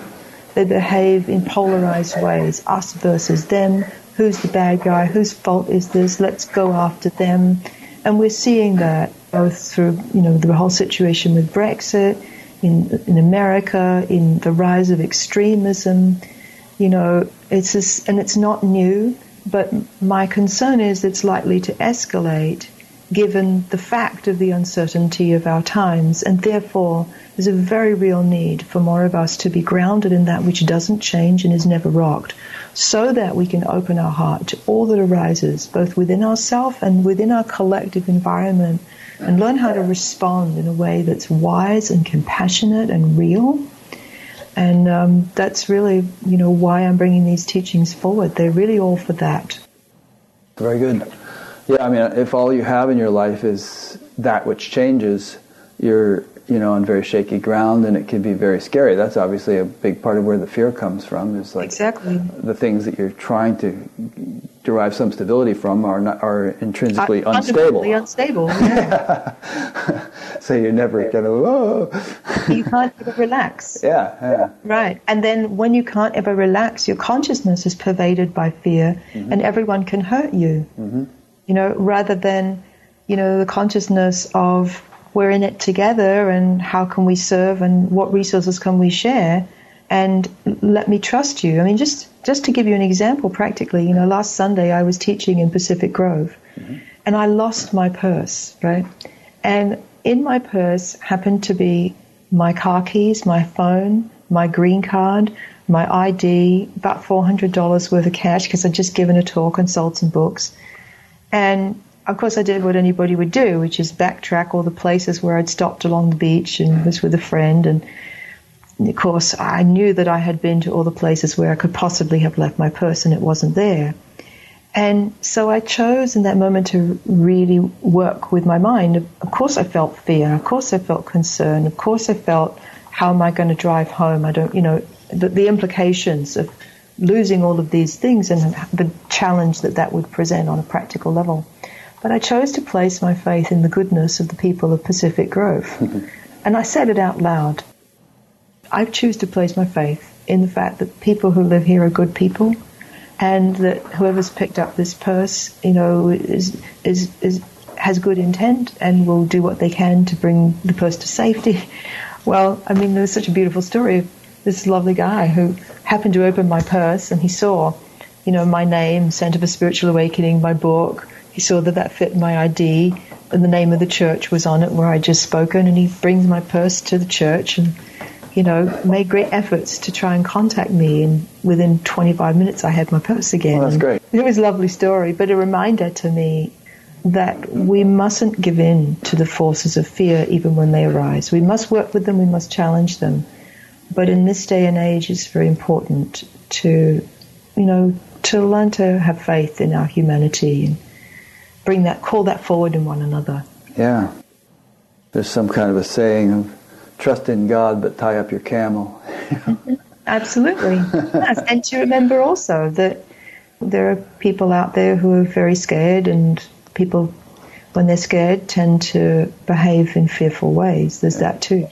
They behave in polarized ways, us versus them. Who's the bad guy? Whose fault is this? Let's go after them. And we're seeing that both through, you know, the whole situation with Brexit, in, in America, in the rise of extremism. You know, it's just, and it's not new, but my concern is it's likely to escalate given the fact of the uncertainty of our times, and therefore there's a very real need for more of us to be grounded in that which doesn't change and is never rocked, so that we can open our heart to all that arises, both within ourselves and within our collective environment, and learn how to respond in a way that's wise and compassionate and real. And um, that's really, you know, why I'm bringing these teachings forward. They're really all for that. Very good. Yeah, I mean, if all you have in your life is that which changes, you're you know, on very shaky ground, and it can be very scary. That's obviously a big part of where the fear comes from. Is like exactly the things that you're trying to derive some stability from are not, are intrinsically uh, unstable. unstable. Yeah. so you're never gonna. Whoa. you can't ever relax. Yeah, yeah. Right, and then when you can't ever relax, your consciousness is pervaded by fear, mm-hmm. and everyone can hurt you. Mm-hmm. You know, rather than you know the consciousness of we're in it together and how can we serve and what resources can we share and let me trust you. I mean, just just to give you an example, practically, you know, last Sunday I was teaching in Pacific Grove, mm-hmm. and I lost my purse, right? And in my purse happened to be my car keys, my phone, my green card, my ID, about four hundred dollars worth of cash because I'd just given a talk and sold some books, and of course, I did what anybody would do, which is backtrack all the places where I'd stopped along the beach and was with a friend. And of course, I knew that I had been to all the places where I could possibly have left my purse and it wasn't there. And so I chose in that moment to really work with my mind. Of course, I felt fear. Of course, I felt concern. Of course, I felt, how am I going to drive home? I don't, you know, the, the implications of losing all of these things and the challenge that that would present on a practical level. But I chose to place my faith in the goodness of the people of Pacific Grove. and I said it out loud. I choose to place my faith in the fact that people who live here are good people and that whoever's picked up this purse, you know, is, is, is, has good intent and will do what they can to bring the purse to safety. Well, I mean, there's such a beautiful story of this lovely guy who happened to open my purse and he saw, you know, my name, Center for Spiritual Awakening, my book, he saw that that fit my ID, and the name of the church was on it where I'd just spoken. And he brings my purse to the church and, you know, made great efforts to try and contact me. And within 25 minutes, I had my purse again. Well, that's great. It was a lovely story, but a reminder to me that we mustn't give in to the forces of fear even when they arise. We must work with them, we must challenge them. But in this day and age, it's very important to, you know, to learn to have faith in our humanity and bring that, call that forward in one another. Yeah. There's some kind of a saying of trust in God, but tie up your camel. Absolutely. yes. And to remember also that there are people out there who are very scared, and people, when they're scared, tend to behave in fearful ways. There's that too.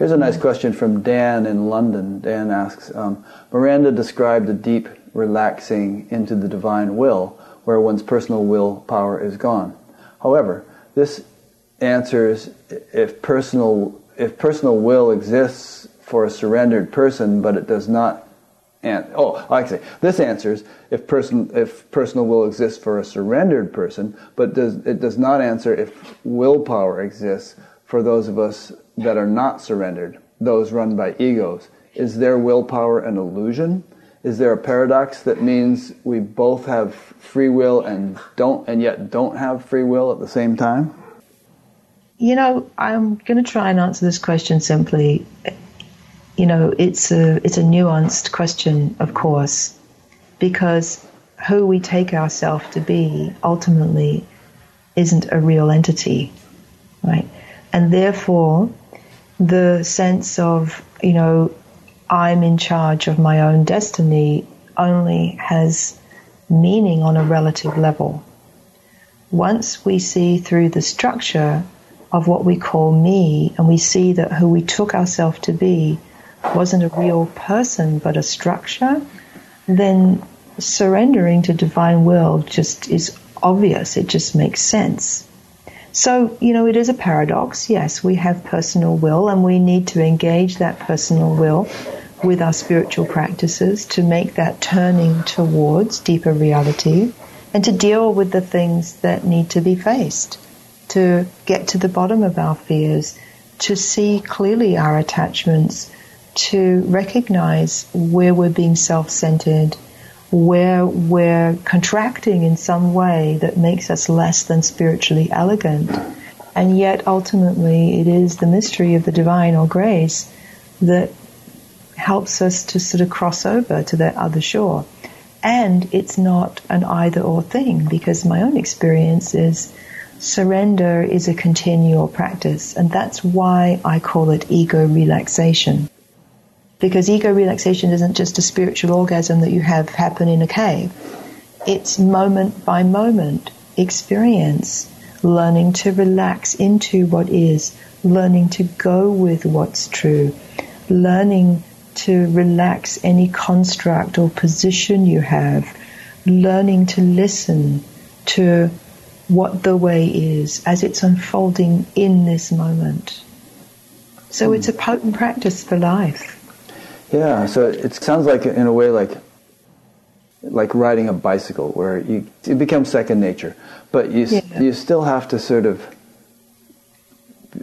Here's a nice question from Dan in London. Dan asks um, Miranda described a deep relaxing into the divine will where one's personal will power is gone. However, this answers if personal if personal will exists for a surrendered person, but it does not. And oh, I say this answers if person if personal will exists for a surrendered person, but does it does not answer if willpower exists for those of us that are not surrendered, those run by egos. Is their willpower an illusion? is there a paradox that means we both have free will and don't and yet don't have free will at the same time? You know, I'm going to try and answer this question simply. You know, it's a it's a nuanced question, of course, because who we take ourselves to be ultimately isn't a real entity, right? And therefore, the sense of you know I'm in charge of my own destiny only has meaning on a relative level. Once we see through the structure of what we call me and we see that who we took ourselves to be wasn't a real person but a structure, then surrendering to divine will just is obvious. It just makes sense. So, you know, it is a paradox. Yes, we have personal will and we need to engage that personal will with our spiritual practices to make that turning towards deeper reality and to deal with the things that need to be faced, to get to the bottom of our fears, to see clearly our attachments, to recognize where we're being self-centered, where we're contracting in some way that makes us less than spiritually elegant. And yet ultimately it is the mystery of the divine or grace that helps us to sort of cross over to that other shore. And it's not an either or thing because my own experience is surrender is a continual practice, and that's why I call it ego relaxation. Because ego relaxation isn't just a spiritual orgasm that you have happen in a cave. It's moment by moment experience, learning to relax into what is, learning to go with what's true, learning to relax any construct or position you have, learning to listen to what the way is as it's unfolding in this moment. So it's a potent practice for life. Yeah, so it sounds like in a way like like riding a bicycle where you it becomes second nature, but you yeah. you still have to sort of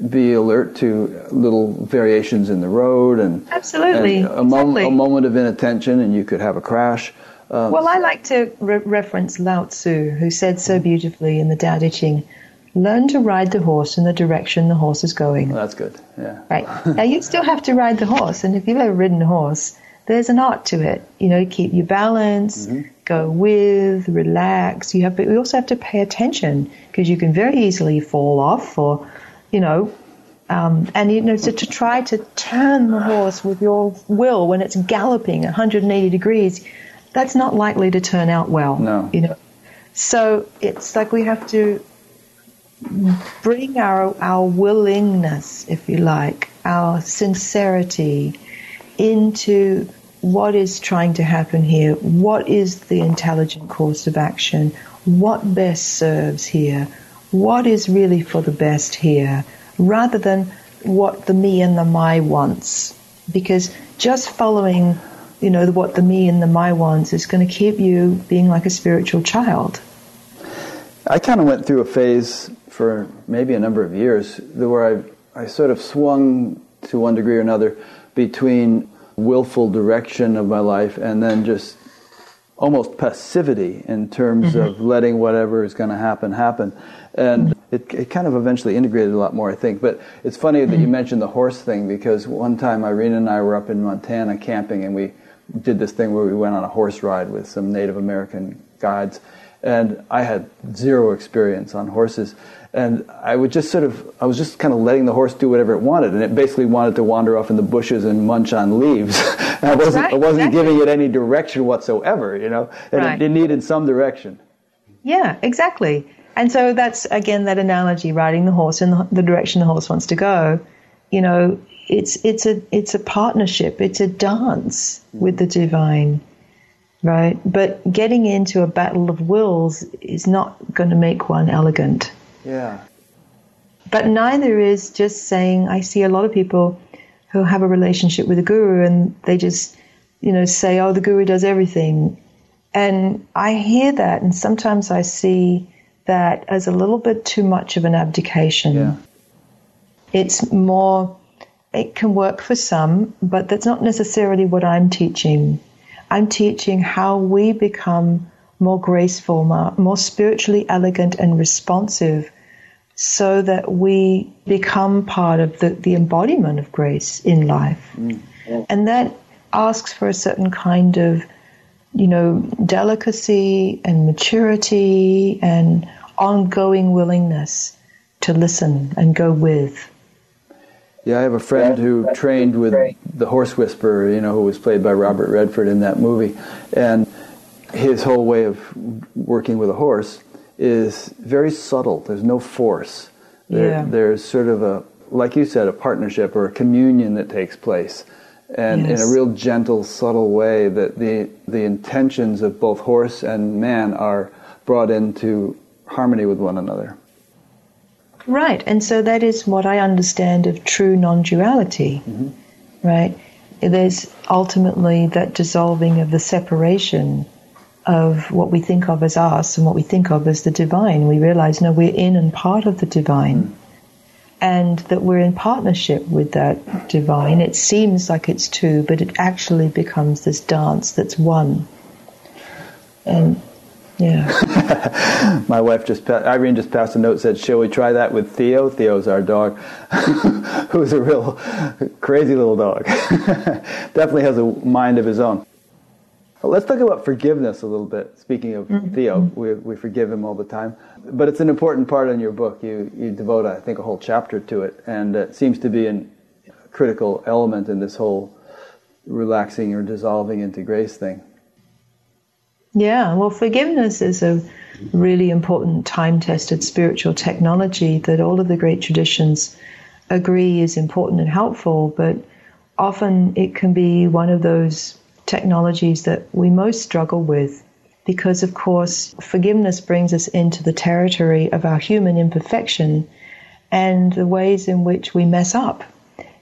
be alert to little variations in the road and absolutely and a, exactly. a moment of inattention and you could have a crash. Um, well, I like to re- reference Lao Tzu, who said so beautifully in the Tao Te Ching, learn to ride the horse in the direction the horse is going. Well, that's good, yeah. Right. now, you still have to ride the horse, and if you've ever ridden a horse, there's an art to it. You know, keep your balance, mm-hmm. go with, relax. You have, but we also have to pay attention because you can very easily fall off or, you know, um, and you know, so to try to turn the horse with your will when it's galloping 180 degrees, that's not likely to turn out well. No. You know, so it's like we have to bring our our willingness, if you like, our sincerity into what is trying to happen here, what is the intelligent course of action, what best serves here, what is really for the best here, rather than what the me and the my wants. Because just following you know, what the me and the my wants is going to keep you being like a spiritual child. I kind of went through a phase for maybe a number of years where I, I sort of swung to one degree or another between willful direction of my life and then just almost passivity in terms mm-hmm. of letting whatever is going to happen happen. And it, it kind of eventually integrated a lot more, I think. But it's funny that you mm-hmm. mentioned the horse thing because one time Irene and I were up in Montana camping and we did this thing where we went on a horse ride with some Native American guides, and I had zero experience on horses. And I would just sort of, I was just kind of letting the horse do whatever it wanted, and it basically wanted to wander off in the bushes and munch on leaves. and I wasn't, right, I wasn't exactly. giving it any direction whatsoever, you know, and right. it, it needed some direction. Yeah, exactly. And so that's again that analogy, riding the horse in the, the direction the horse wants to go. You know, it's it's a it's a partnership. It's a dance with the divine, right? But getting into a battle of wills is not going to make one elegant. Yeah. But neither is just saying. I see a lot of people who have a relationship with a guru and they just, you know, say, "Oh, the guru does everything," and I hear that, and sometimes I see that as a little bit too much of an abdication. Yeah. It's more it can work for some, but that's not necessarily what I'm teaching. I'm teaching how we become more graceful, more, more spiritually elegant and responsive so that we become part of the, the embodiment of grace in life. Mm. And that asks for a certain kind of, you know, delicacy and maturity and ongoing willingness to listen and go with. Yeah, I have a friend who trained with the Horse Whisperer, you know, who was played by Robert Redford in that movie. And his whole way of working with a horse is very subtle. There's no force. There, yeah. There's sort of a, like you said, a partnership or a communion that takes place. And yes. in a real gentle, subtle way, that the, the intentions of both horse and man are brought into harmony with one another. Right, and so that is what I understand of true non duality, mm-hmm. right? There's ultimately that dissolving of the separation of what we think of as us and what we think of as the divine. We realize, no, we're in and part of the divine. Mm. And that we're in partnership with that divine. It seems like it's two, but it actually becomes this dance that's one. And yeah. My wife just, Irene just passed a note said, "Shall we try that with Theo? Theo's our dog, who's a real crazy little dog. Definitely has a mind of his own." Let's talk about forgiveness a little bit. Speaking of mm-hmm. Theo, we, we forgive him all the time. But it's an important part in your book. You, you devote, I think, a whole chapter to it. And it seems to be a critical element in this whole relaxing or dissolving into grace thing. Yeah, well, forgiveness is a really important time tested spiritual technology that all of the great traditions agree is important and helpful, but often it can be one of those technologies that we most struggle with because, of course, forgiveness brings us into the territory of our human imperfection and the ways in which we mess up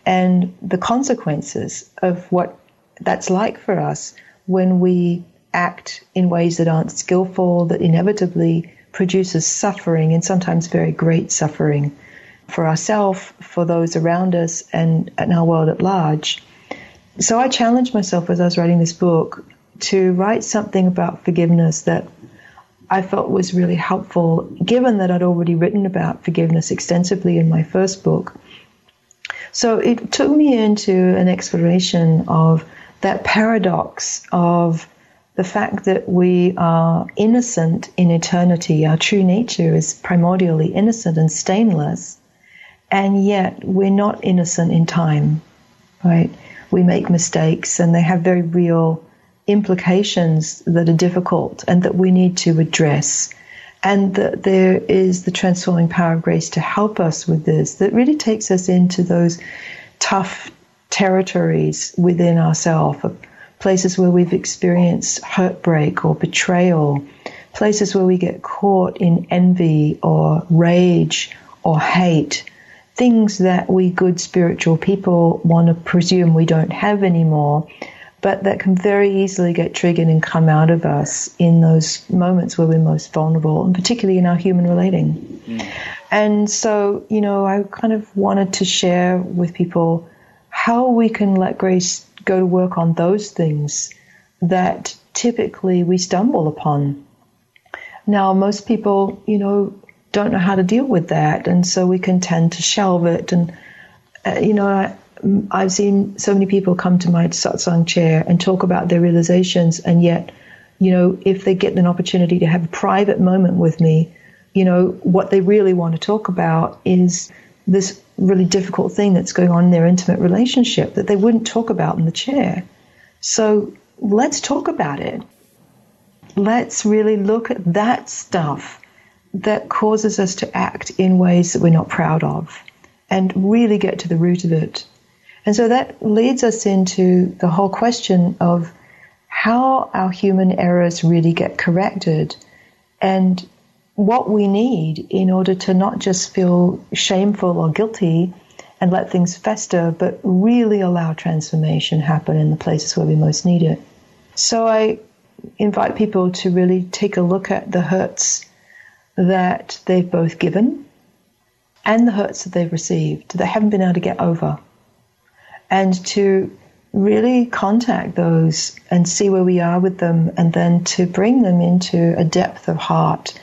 and the consequences of what that's like for us when we act in ways that aren't skillful, that inevitably produces suffering and sometimes very great suffering for ourselves, for those around us, and, and our world at large. So I challenged myself as I was writing this book to write something about forgiveness that I felt was really helpful, given that I'd already written about forgiveness extensively in my first book. So it took me into an exploration of that paradox of the fact that we are innocent in eternity, our true nature is primordially innocent and stainless, and yet we're not innocent in time, right? We make mistakes and they have very real implications that are difficult and that we need to address. And that there is the transforming power of grace to help us with this, that really takes us into those tough territories within ourselves, places where we've experienced heartbreak or betrayal, places where we get caught in envy or rage or hate things that we good spiritual people want to presume we don't have anymore, but that can very easily get triggered and come out of us in those moments where we're most vulnerable, and particularly in our human relating. Mm. And so, you know, I kind of wanted to share with people how we can let grace go to work on those things that typically we stumble upon. Now, most people, you know, don't know how to deal with that, and so we can tend to shelve it. And uh, you know, I, I've seen so many people come to my satsang chair and talk about their realizations, and yet, you know, if they get an opportunity to have a private moment with me, you know, what they really want to talk about is this really difficult thing that's going on in their intimate relationship that they wouldn't talk about in the chair. So let's talk about it. Let's really look at that stuff that causes us to act in ways that we're not proud of and really get to the root of it. And so that leads us into the whole question of how our human errors really get corrected and what we need in order to not just feel shameful or guilty and let things fester, but really allow transformation happen in the places where we most need it. So I invite people to really take a look at the hurts that they've both given and the hurts that they've received that they haven't been able to get over. And to really contact those and see where we are with them, and then to bring them into a depth of heart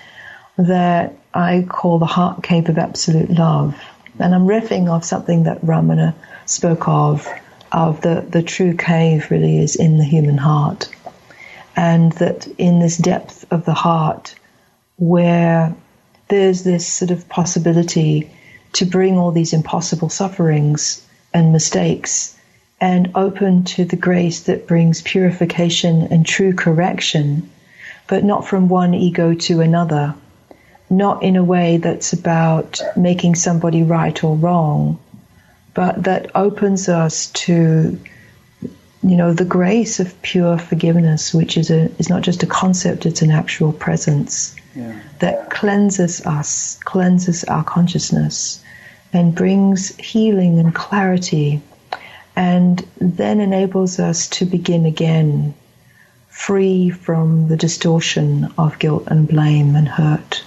that I call the heart cave of absolute love. And I'm riffing off something that Ramana spoke of, of the, the true cave really is in the human heart. And that in this depth of the heart, where there's this sort of possibility to bring all these impossible sufferings and mistakes and open to the grace that brings purification and true correction, but not from one ego to another, not in a way that's about making somebody right or wrong, but that opens us to you know the grace of pure forgiveness which is a is not just a concept it's an actual presence yeah. that cleanses us, cleanses our consciousness, and brings healing and clarity, and then enables us to begin again, free from the distortion of guilt and blame and hurt.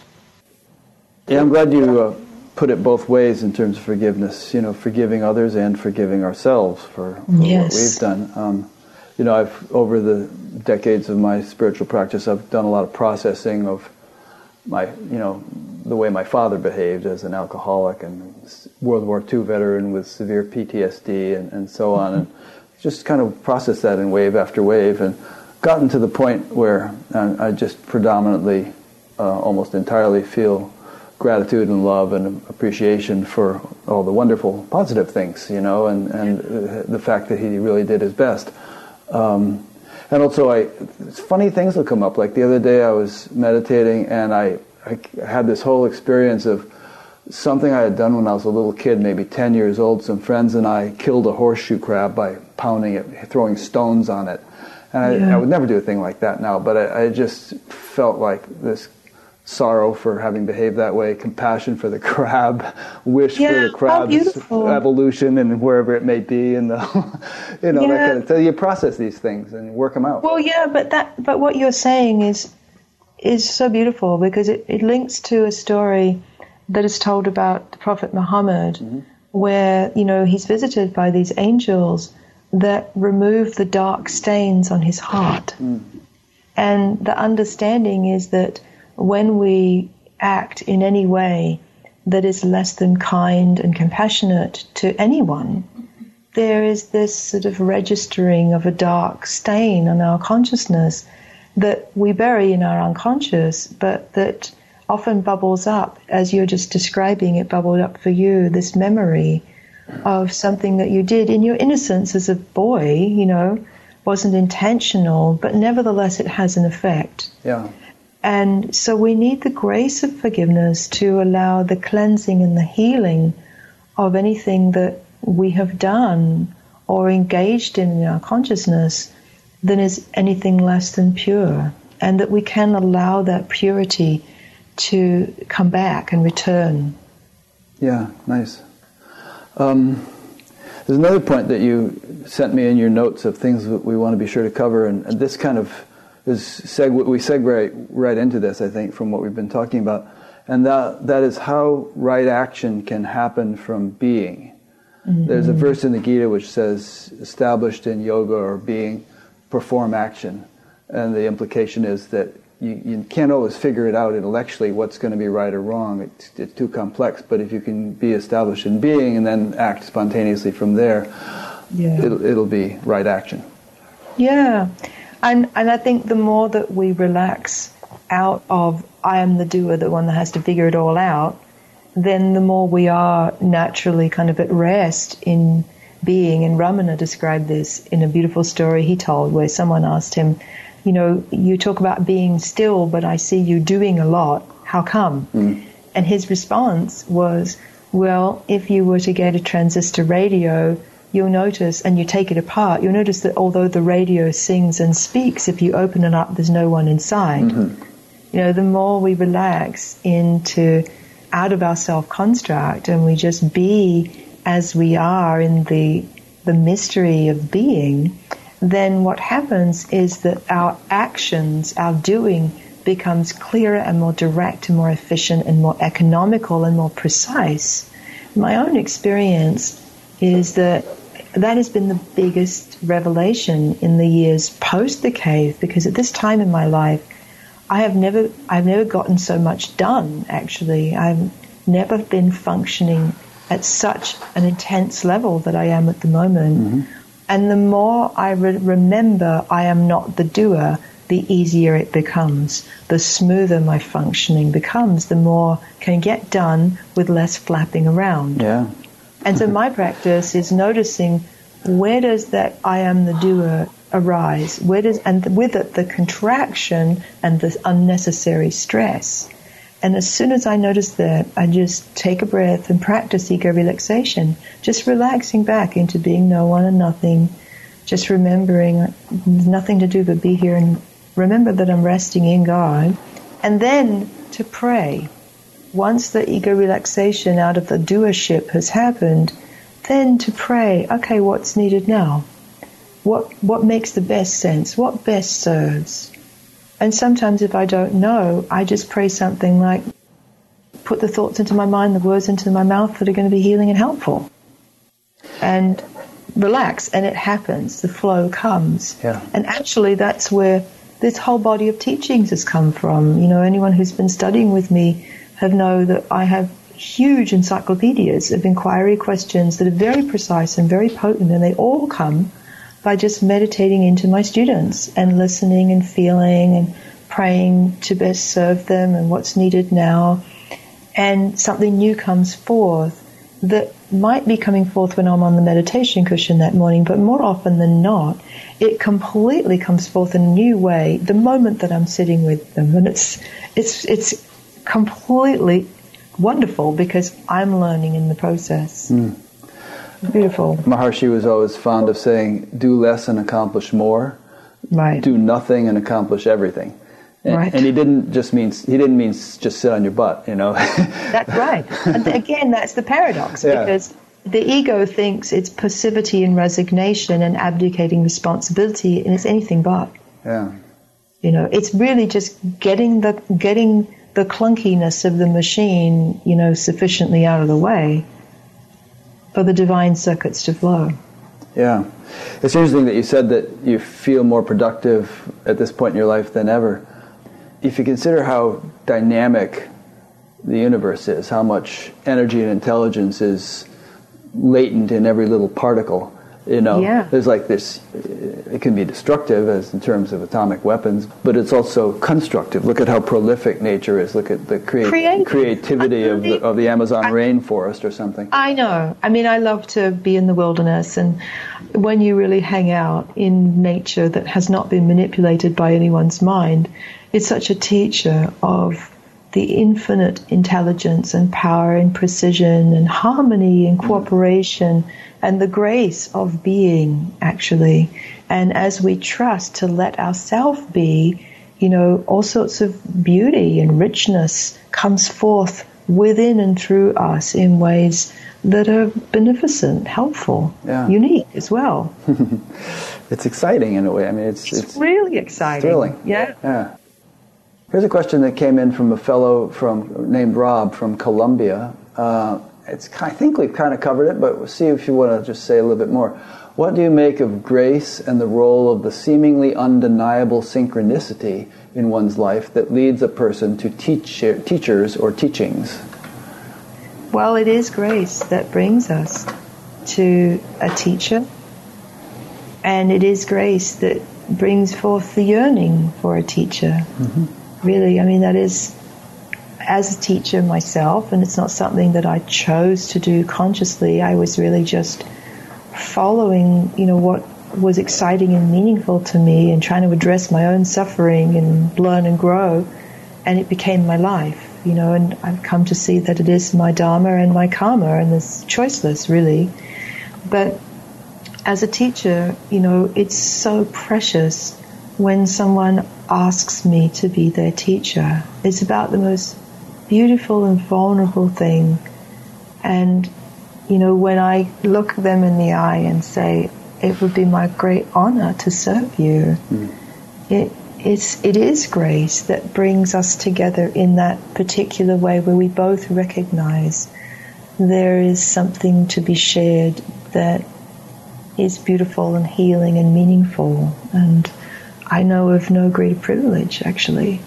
Yeah, I'm glad you uh, put it both ways in terms of forgiveness. You know, forgiving others and forgiving ourselves for, for yes. what we've done. Um, you know, I've over the decades of my spiritual practice, I've done a lot of processing of my, you know, the way my father behaved as an alcoholic and World War II veteran with severe PTSD and, and so on, and just kind of process that in wave after wave and gotten to the point where I just predominantly, uh, almost entirely feel gratitude and love and appreciation for all the wonderful positive things, you know, and, and the fact that he really did his best. Um, and also, I funny things will come up. Like the other day, I was meditating and I, I had this whole experience of something I had done when I was a little kid, maybe 10 years old. Some friends and I killed a horseshoe crab by pounding it, throwing stones on it. And I, yeah. I would never do a thing like that now, but I, I just felt like this sorrow for having behaved that way, compassion for the crab, wish yeah, for the crab's evolution and wherever it may be, and the, you know, yeah. that kind of, so you process these things and work them out. Well, yeah, but that, but what you're saying is, is so beautiful because it, it links to a story that is told about the Prophet Muhammad, mm-hmm. where you know he's visited by these angels that remove the dark stains on his heart, mm. and the understanding is that when we act in any way that is less than kind and compassionate to anyone, there is this sort of registering of a dark stain on our consciousness that we bury in our unconscious, but that often bubbles up, as you're just describing it bubbled up for you, this memory of something that you did in your innocence as a boy, you know, wasn't intentional, but nevertheless it has an effect. Yeah. And so we need the grace of forgiveness to allow the cleansing and the healing of anything that we have done or engaged in in our consciousness that is anything less than pure. And that we can allow that purity to come back and return. Yeah, nice. Um, there's another point that you sent me in your notes of things that we want to be sure to cover, and, and this kind of is seg- we segue right into this, I think, from what we've been talking about, and that that is how right action can happen from being. Mm-hmm. There's a verse in the Gita which says, "Established in yoga or being, perform action," and the implication is that you, you can't always figure it out intellectually what's going to be right or wrong. It's, it's too complex. But if you can be established in being and then act spontaneously from there, yeah. it'll, it'll be right action. Yeah. And, and I think the more that we relax out of I am the doer, the one that has to figure it all out, then the more we are naturally kind of at rest in being. And Ramana described this in a beautiful story he told where someone asked him, You know, you talk about being still, but I see you doing a lot. How come? Mm. And his response was, Well, if you were to get a transistor radio, you'll notice, and you take it apart, you'll notice that although the radio sings and speaks, if you open it up, there's no one inside. Mm-hmm. You know, the more we relax into out of our self construct and we just be as we are in the the mystery of being, then what happens is that our actions, our doing, becomes clearer and more direct and more efficient and more economical and more precise. My own experience is that that has been the biggest revelation in the years post the cave because at this time in my life I have never I've never gotten so much done actually. I've never been functioning at such an intense level that I am at the moment. Mm-hmm. and the more I re- remember I am not the doer the easier it becomes. The smoother my functioning becomes the more can get done with less flapping around. Yeah and so my practice is noticing where does that I am the doer arise? Where does and with it the contraction and the unnecessary stress. And as soon as I notice that, I just take a breath and practice ego relaxation, just relaxing back into being no one and nothing, just remembering nothing to do but be here and remember that I'm resting in God, and then to pray once the ego relaxation out of the doership has happened, then to pray, okay, what's needed now? What, what makes the best sense? What best serves? And sometimes if I don't know, I just pray something like, put the thoughts into my mind, the words into my mouth that are going to be healing and helpful. And relax, and it happens. The flow comes. Yeah. And actually, that's where this whole body of teachings has come from. You know, anyone who's been studying with me have know that I have huge encyclopedias of inquiry questions that are very precise and very potent, and they all come by just meditating into my students and listening and feeling and praying to best serve them and what's needed now. And something new comes forth that might be coming forth when I'm on the meditation cushion that morning, but more often than not, it completely comes forth in a new way the moment that I'm sitting with them. And it's, it's, it's completely wonderful because I'm learning in the process. Mm. Beautiful. Maharshi was always fond of saying, do less and accomplish more. Right. Do nothing and accomplish everything. And, right. and he didn't just mean he didn't mean just sit on your butt, you know. that's right. And again, that's the paradox yeah. because the ego thinks it's passivity and resignation and abdicating responsibility, and it's anything but. Yeah. You know, it's really just getting the getting the clunkiness of the machine, you know, sufficiently out of the way for the divine circuits to flow. Yeah. It's interesting that you said that you feel more productive at this point in your life than ever if you consider how dynamic the universe is, how much energy and intelligence is latent in every little particle, you know, yeah. there's like this. It can be destructive as in terms of atomic weapons, but it's also constructive. Look at how prolific nature is. Look at the crea- creativity of the, of the Amazon I, rainforest or something. I know. I mean, I love to be in the wilderness, and when you really hang out in nature that has not been manipulated by anyone's mind, it's such a teacher of the infinite intelligence and power and precision and harmony and cooperation and the grace of being, actually. And as we trust to let ourselves be, you know, all sorts of beauty and richness comes forth within and through us in ways that are beneficent, helpful, yeah. unique as well. it's exciting in a way. I mean, it's, it's, it's really exciting. Thrilling. Yeah. Yeah. Here's a question that came in from a fellow from named Rob from Colombia. Uh, it's I think we've kind of covered it, but we'll see if you want to just say a little bit more. What do you make of grace and the role of the seemingly undeniable synchronicity in one's life that leads a person to teach, teachers or teachings? Well, it is grace that brings us to a teacher, and it is grace that brings forth the yearning for a teacher. Mm-hmm really. I mean, that is, as a teacher myself, and it's not something that I chose to do consciously. I was really just following, you know, what was exciting and meaningful to me and trying to address my own suffering and learn and grow. And it became my life, you know, and I've come to see that it is my dharma and my karma, and it's choiceless, really. But as a teacher, you know, it's so precious when someone asks me to be their teacher. It's about the most beautiful and vulnerable thing. And, you know, when I look them in the eye and say, it would be my great honor to serve you, mm. it, it's, it is grace that brings us together in that particular way where we both recognize there is something to be shared that is beautiful and healing and meaningful. And, I know of no greater privilege, actually.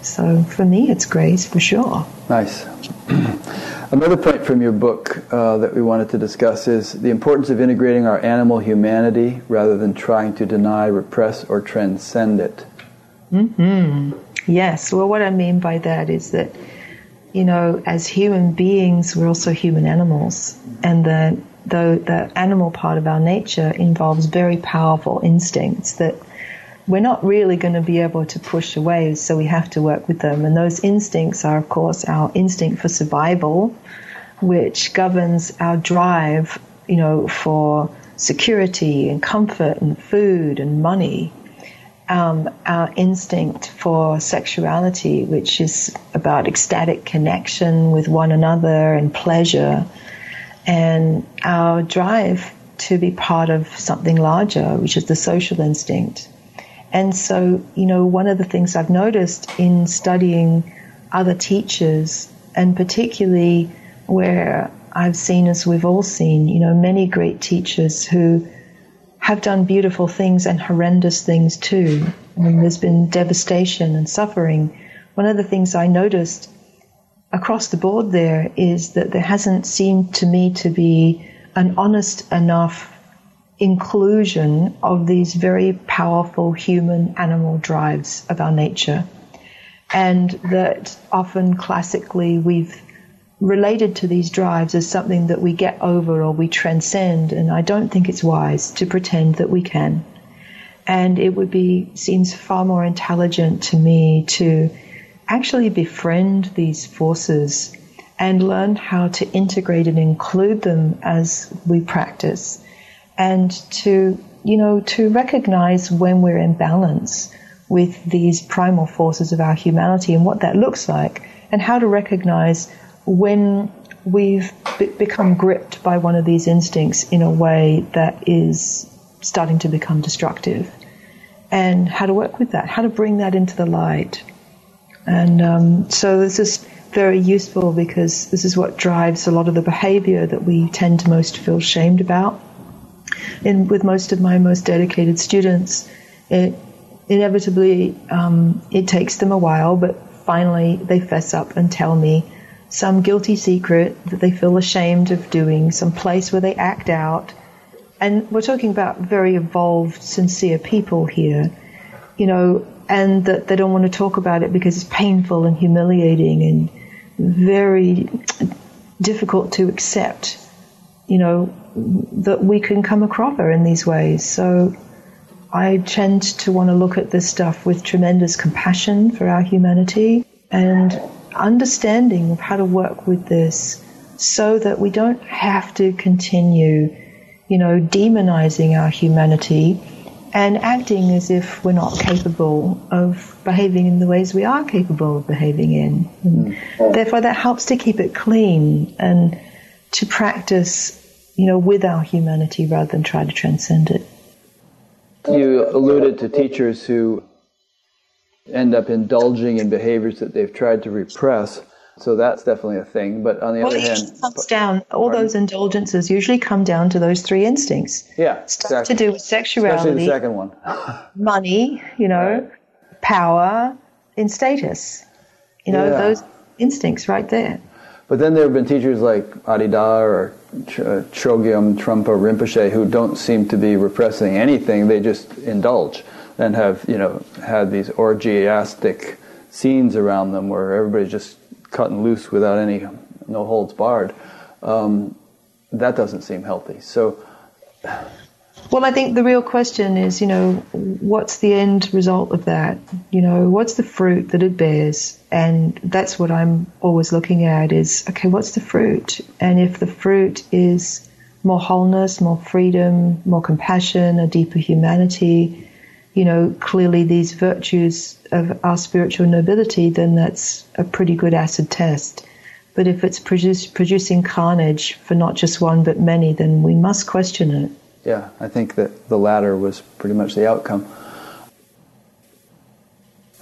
So for me, it's grace for sure. Nice. Another point from your book uh, that we wanted to discuss is the importance of integrating our animal humanity rather than trying to deny, repress, or transcend it. Hmm. Yes. Well, what I mean by that is that, you know, as human beings, we're also human animals, and the the, the animal part of our nature involves very powerful instincts that we're not really going to be able to push away, so we have to work with them. And those instincts are, of course, our instinct for survival, which governs our drive, you know, for security and comfort and food and money. Um, our instinct for sexuality, which is about ecstatic connection with one another and pleasure, and our drive to be part of something larger, which is the social instinct. And so, you know, one of the things I've noticed in studying other teachers, and particularly where I've seen, as we've all seen, you know, many great teachers who have done beautiful things and horrendous things too. I mean, there's been devastation and suffering. One of the things I noticed across the board there is that there hasn't seemed to me to be an honest enough inclusion of these very powerful human animal drives of our nature. And that often classically we've related to these drives as something that we get over or we transcend. And I don't think it's wise to pretend that we can. And it would be, seems far more intelligent to me to actually befriend these forces and learn how to integrate and include them as we practice and to, you know, to recognize when we're in balance with these primal forces of our humanity and what that looks like and how to recognize when we've be- become gripped by one of these instincts in a way that is starting to become destructive and how to work with that, how to bring that into the light. And um, so this is very useful because this is what drives a lot of the behavior that we tend to most feel shamed about. And with most of my most dedicated students, it inevitably um, it takes them a while, but finally they fess up and tell me some guilty secret that they feel ashamed of doing, some place where they act out. And we're talking about very evolved, sincere people here, you know, and that they don't want to talk about it because it's painful and humiliating and very difficult to accept, you know, that we can come across her in these ways. So I tend to want to look at this stuff with tremendous compassion for our humanity and understanding of how to work with this so that we don't have to continue, you know, demonizing our humanity and acting as if we're not capable of behaving in the ways we are capable of behaving in. Mm. Therefore, that helps to keep it clean and to practice, you know, with our humanity rather than try to transcend it. You alluded to teachers who end up indulging in behaviors that they've tried to repress. So that's definitely a thing. But on the well, other hand, comes down. All pardon? those indulgences usually come down to those three instincts. Yeah, stuff exactly. to do with sexuality, especially the second one. money, you know, right. power, and status. You know, yeah. those instincts right there. But then there have been teachers like Adi Da or Chogyam Trungpa Rinpoche who don't seem to be repressing anything; they just indulge and have you know had these orgiastic scenes around them where everybody's just cutting loose without any no holds barred. Um, that doesn't seem healthy. So. Well, I think the real question is, you know, what's the end result of that? You know, what's the fruit that it bears? And that's what I'm always looking at is, okay, what's the fruit? And if the fruit is more wholeness, more freedom, more compassion, a deeper humanity, you know, clearly these virtues of our spiritual nobility, then that's a pretty good acid test. But if it's produce, producing carnage for not just one but many, then we must question it. Yeah, I think that the latter was pretty much the outcome.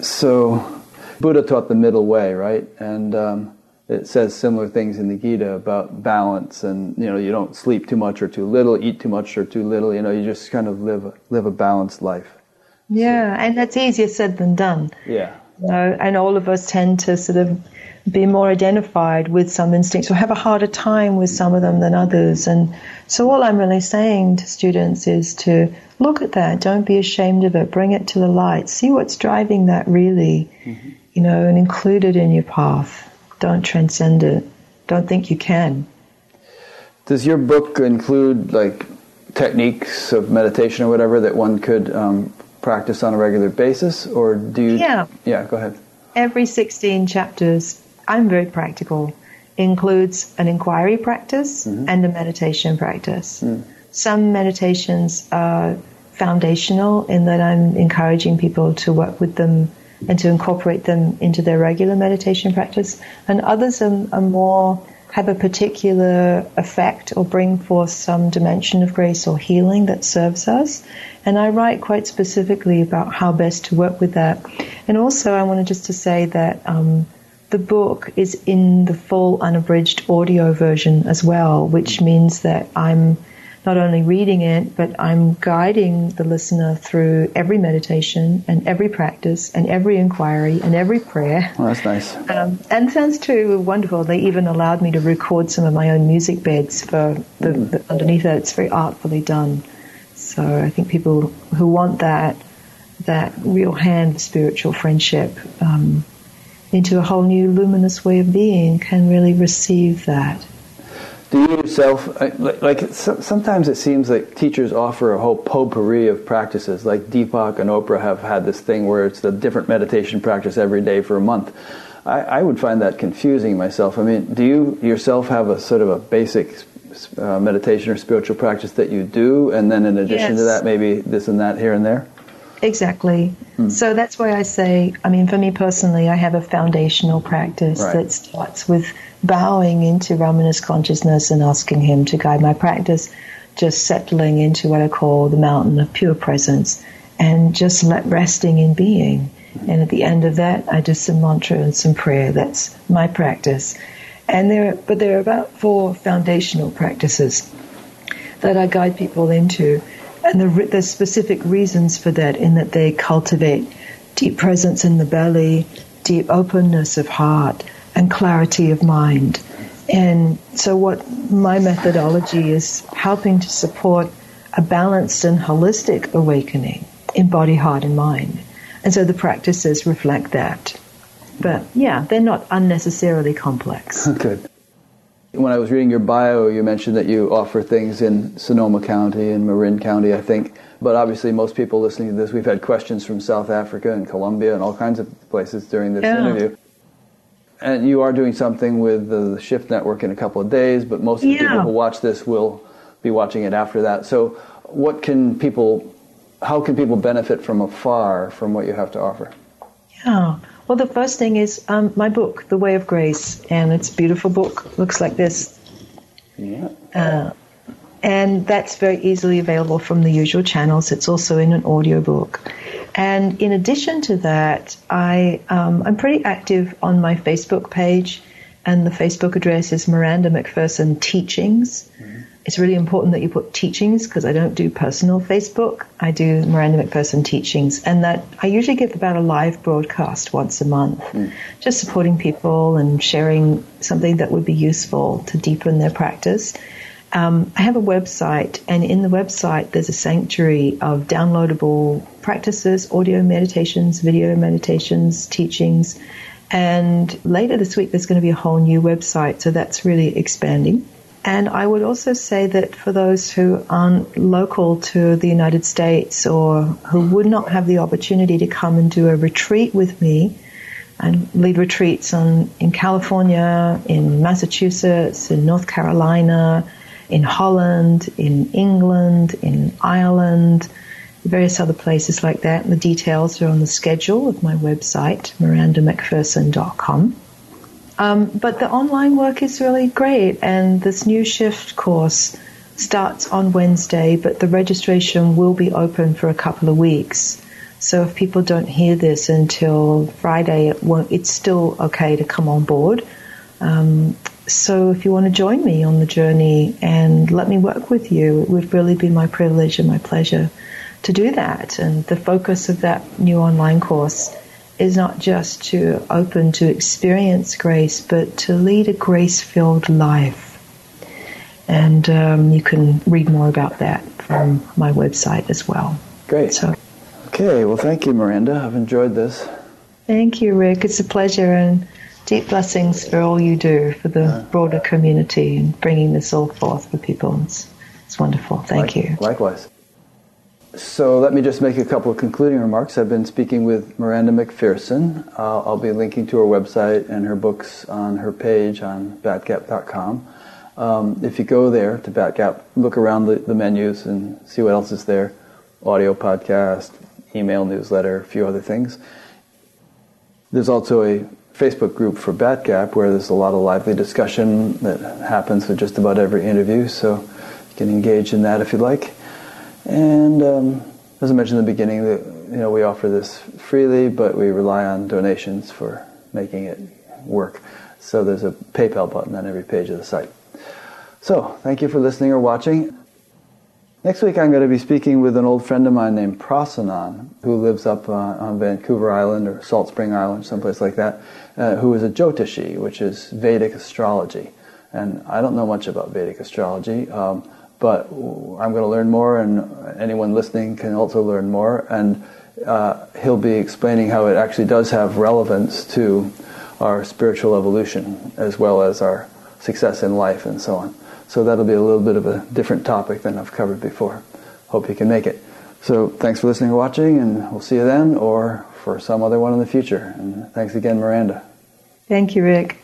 So, Buddha taught the middle way, right? And um, it says similar things in the Gita about balance, and you know, you don't sleep too much or too little, eat too much or too little. You know, you just kind of live live a balanced life. Yeah, so. and that's easier said than done. Yeah. You know, and all of us tend to sort of be more identified with some instincts or have a harder time with some of them than others. And so all I'm really saying to students is to look at that. Don't be ashamed of it. Bring it to the light. See what's driving that really, mm-hmm. you know, and include it in your path. Don't transcend it. Don't think you can. Does your book include like techniques of meditation or whatever that one could um, practice on a regular basis, or do you? Yeah. Yeah. Go ahead. Every 16 chapters, I'm very practical, includes an inquiry practice mm-hmm. and a meditation practice. Mm. Some meditations are foundational in that I'm encouraging people to work with them and to incorporate them into their regular meditation practice, and others are, are more have a particular effect or bring forth some dimension of grace or healing that serves us. And I write quite specifically about how best to work with that. And also, I wanted just to say that um, the book is in the full unabridged audio version as well, which means that I'm not only reading it, but I'm guiding the listener through every meditation and every practice and every inquiry and every prayer. Well, that's nice. Um, and sounds too wonderful. They even allowed me to record some of my own music beds for the, the underneath it. It's very artfully done. So I think people who want that that real hand spiritual friendship um, into a whole new luminous way of being can really receive that. Do you yourself, like, sometimes it seems like teachers offer a whole potpourri of practices, like Deepak and Oprah have had this thing where it's a different meditation practice every day for a month. I, I would find that confusing myself. I mean, do you yourself have a sort of a basic uh, meditation or spiritual practice that you do, and then in addition yes. to that, maybe this and that here and there? Exactly. Hmm. So that's why I say, I mean, for me personally, I have a foundational practice right. that starts with bowing into Ramana's consciousness and asking him to guide my practice, just settling into what I call the mountain of pure presence and just let resting in being. And at the end of that, I do some mantra and some prayer. That's my practice. And there, but there are about four foundational practices that I guide people into. And the, there's specific reasons for that in that they cultivate deep presence in the belly, deep openness of heart, and clarity of mind. And so, what my methodology is helping to support a balanced and holistic awakening in body, heart, and mind. And so the practices reflect that. But yeah, they're not unnecessarily complex. Good. When I was reading your bio, you mentioned that you offer things in Sonoma County and Marin County, I think. But obviously, most people listening to this, we've had questions from South Africa and Colombia and all kinds of places during this yeah. interview. And you are doing something with the Shift Network in a couple of days, but most of the yeah. people who watch this will be watching it after that. So, what can people, how can people benefit from afar from what you have to offer? Yeah. Well, the first thing is um, my book, The Way of Grace, and it's a beautiful book. Looks like this. Yeah. Uh, and that's very easily available from the usual channels. It's also in an audio book. And in addition to that, I, um, I'm pretty active on my Facebook page, and the Facebook address is Miranda Macpherson Teachings. Mm-hmm it's really important that you put teachings because I don't do personal Facebook. I do Miranda Macpherson teachings, and that I usually give about a live broadcast once a month, mm. just supporting people and sharing something that would be useful to deepen their practice. Um, I have a website, and in the website, there's a sanctuary of downloadable practices, audio meditations, video meditations, teachings. And later this week, there's going to be a whole new website, so that's really expanding. And I would also say that for those who aren't local to the United States or who would not have the opportunity to come and do a retreat with me, and lead retreats on, in California, in Massachusetts, in North Carolina, in Holland, in England, in Ireland, various other places like that. And the details are on the schedule of my website, mirandamacpherson.com. Um, but the online work is really great, and this new shift course starts on Wednesday, but the registration will be open for a couple of weeks. So if people don't hear this until Friday, it it's still okay to come on board. Um, so if you want to join me on the journey and let me work with you, it would really be my privilege and my pleasure to do that. And the focus of that new online course is not just to open to experience grace, but to lead a grace filled life. And um, you can read more about that from my website as well. Great. So, okay, well, thank you, Miranda. I've enjoyed this. Thank you, Rick. It's a pleasure and deep blessings for all you do for the broader community and bringing this all forth for people. It's, it's wonderful. Thank like, you. Likewise. So let me just make a couple of concluding remarks. I've been speaking with Miranda Macpherson. Uh, I'll be linking to her website and her books on her page on batgap.com. Um, if you go there to Batgap, look around the, the, menus and see what else is there audio podcast, email newsletter, a few other things. There's also a Facebook group for Batgap where there's a lot of lively discussion that happens with just about every interview, so you can engage in that if you'd like. And um, as I mentioned in the beginning, that you know we offer this freely, but we rely on donations for making it work. So there's a PayPal button on every page of the site. So thank you for listening or watching. Next week I'm going to be speaking with an old friend of mine named Prasannan, who lives up uh, on Vancouver Island or Salt Spring Island, someplace like that, uh, who is a Jyotishi, which is Vedic astrology. And I don't know much about Vedic astrology. Um, but I'm going to learn more, and anyone listening can also learn more. And uh, he'll be explaining how it actually does have relevance to our spiritual evolution as well as our success in life and so on. So that'll be a little bit of a different topic than I've covered before. Hope you can make it. So thanks for listening and watching, and we'll see you then or for some other one in the future. And thanks again, Miranda. Thank you, Rick.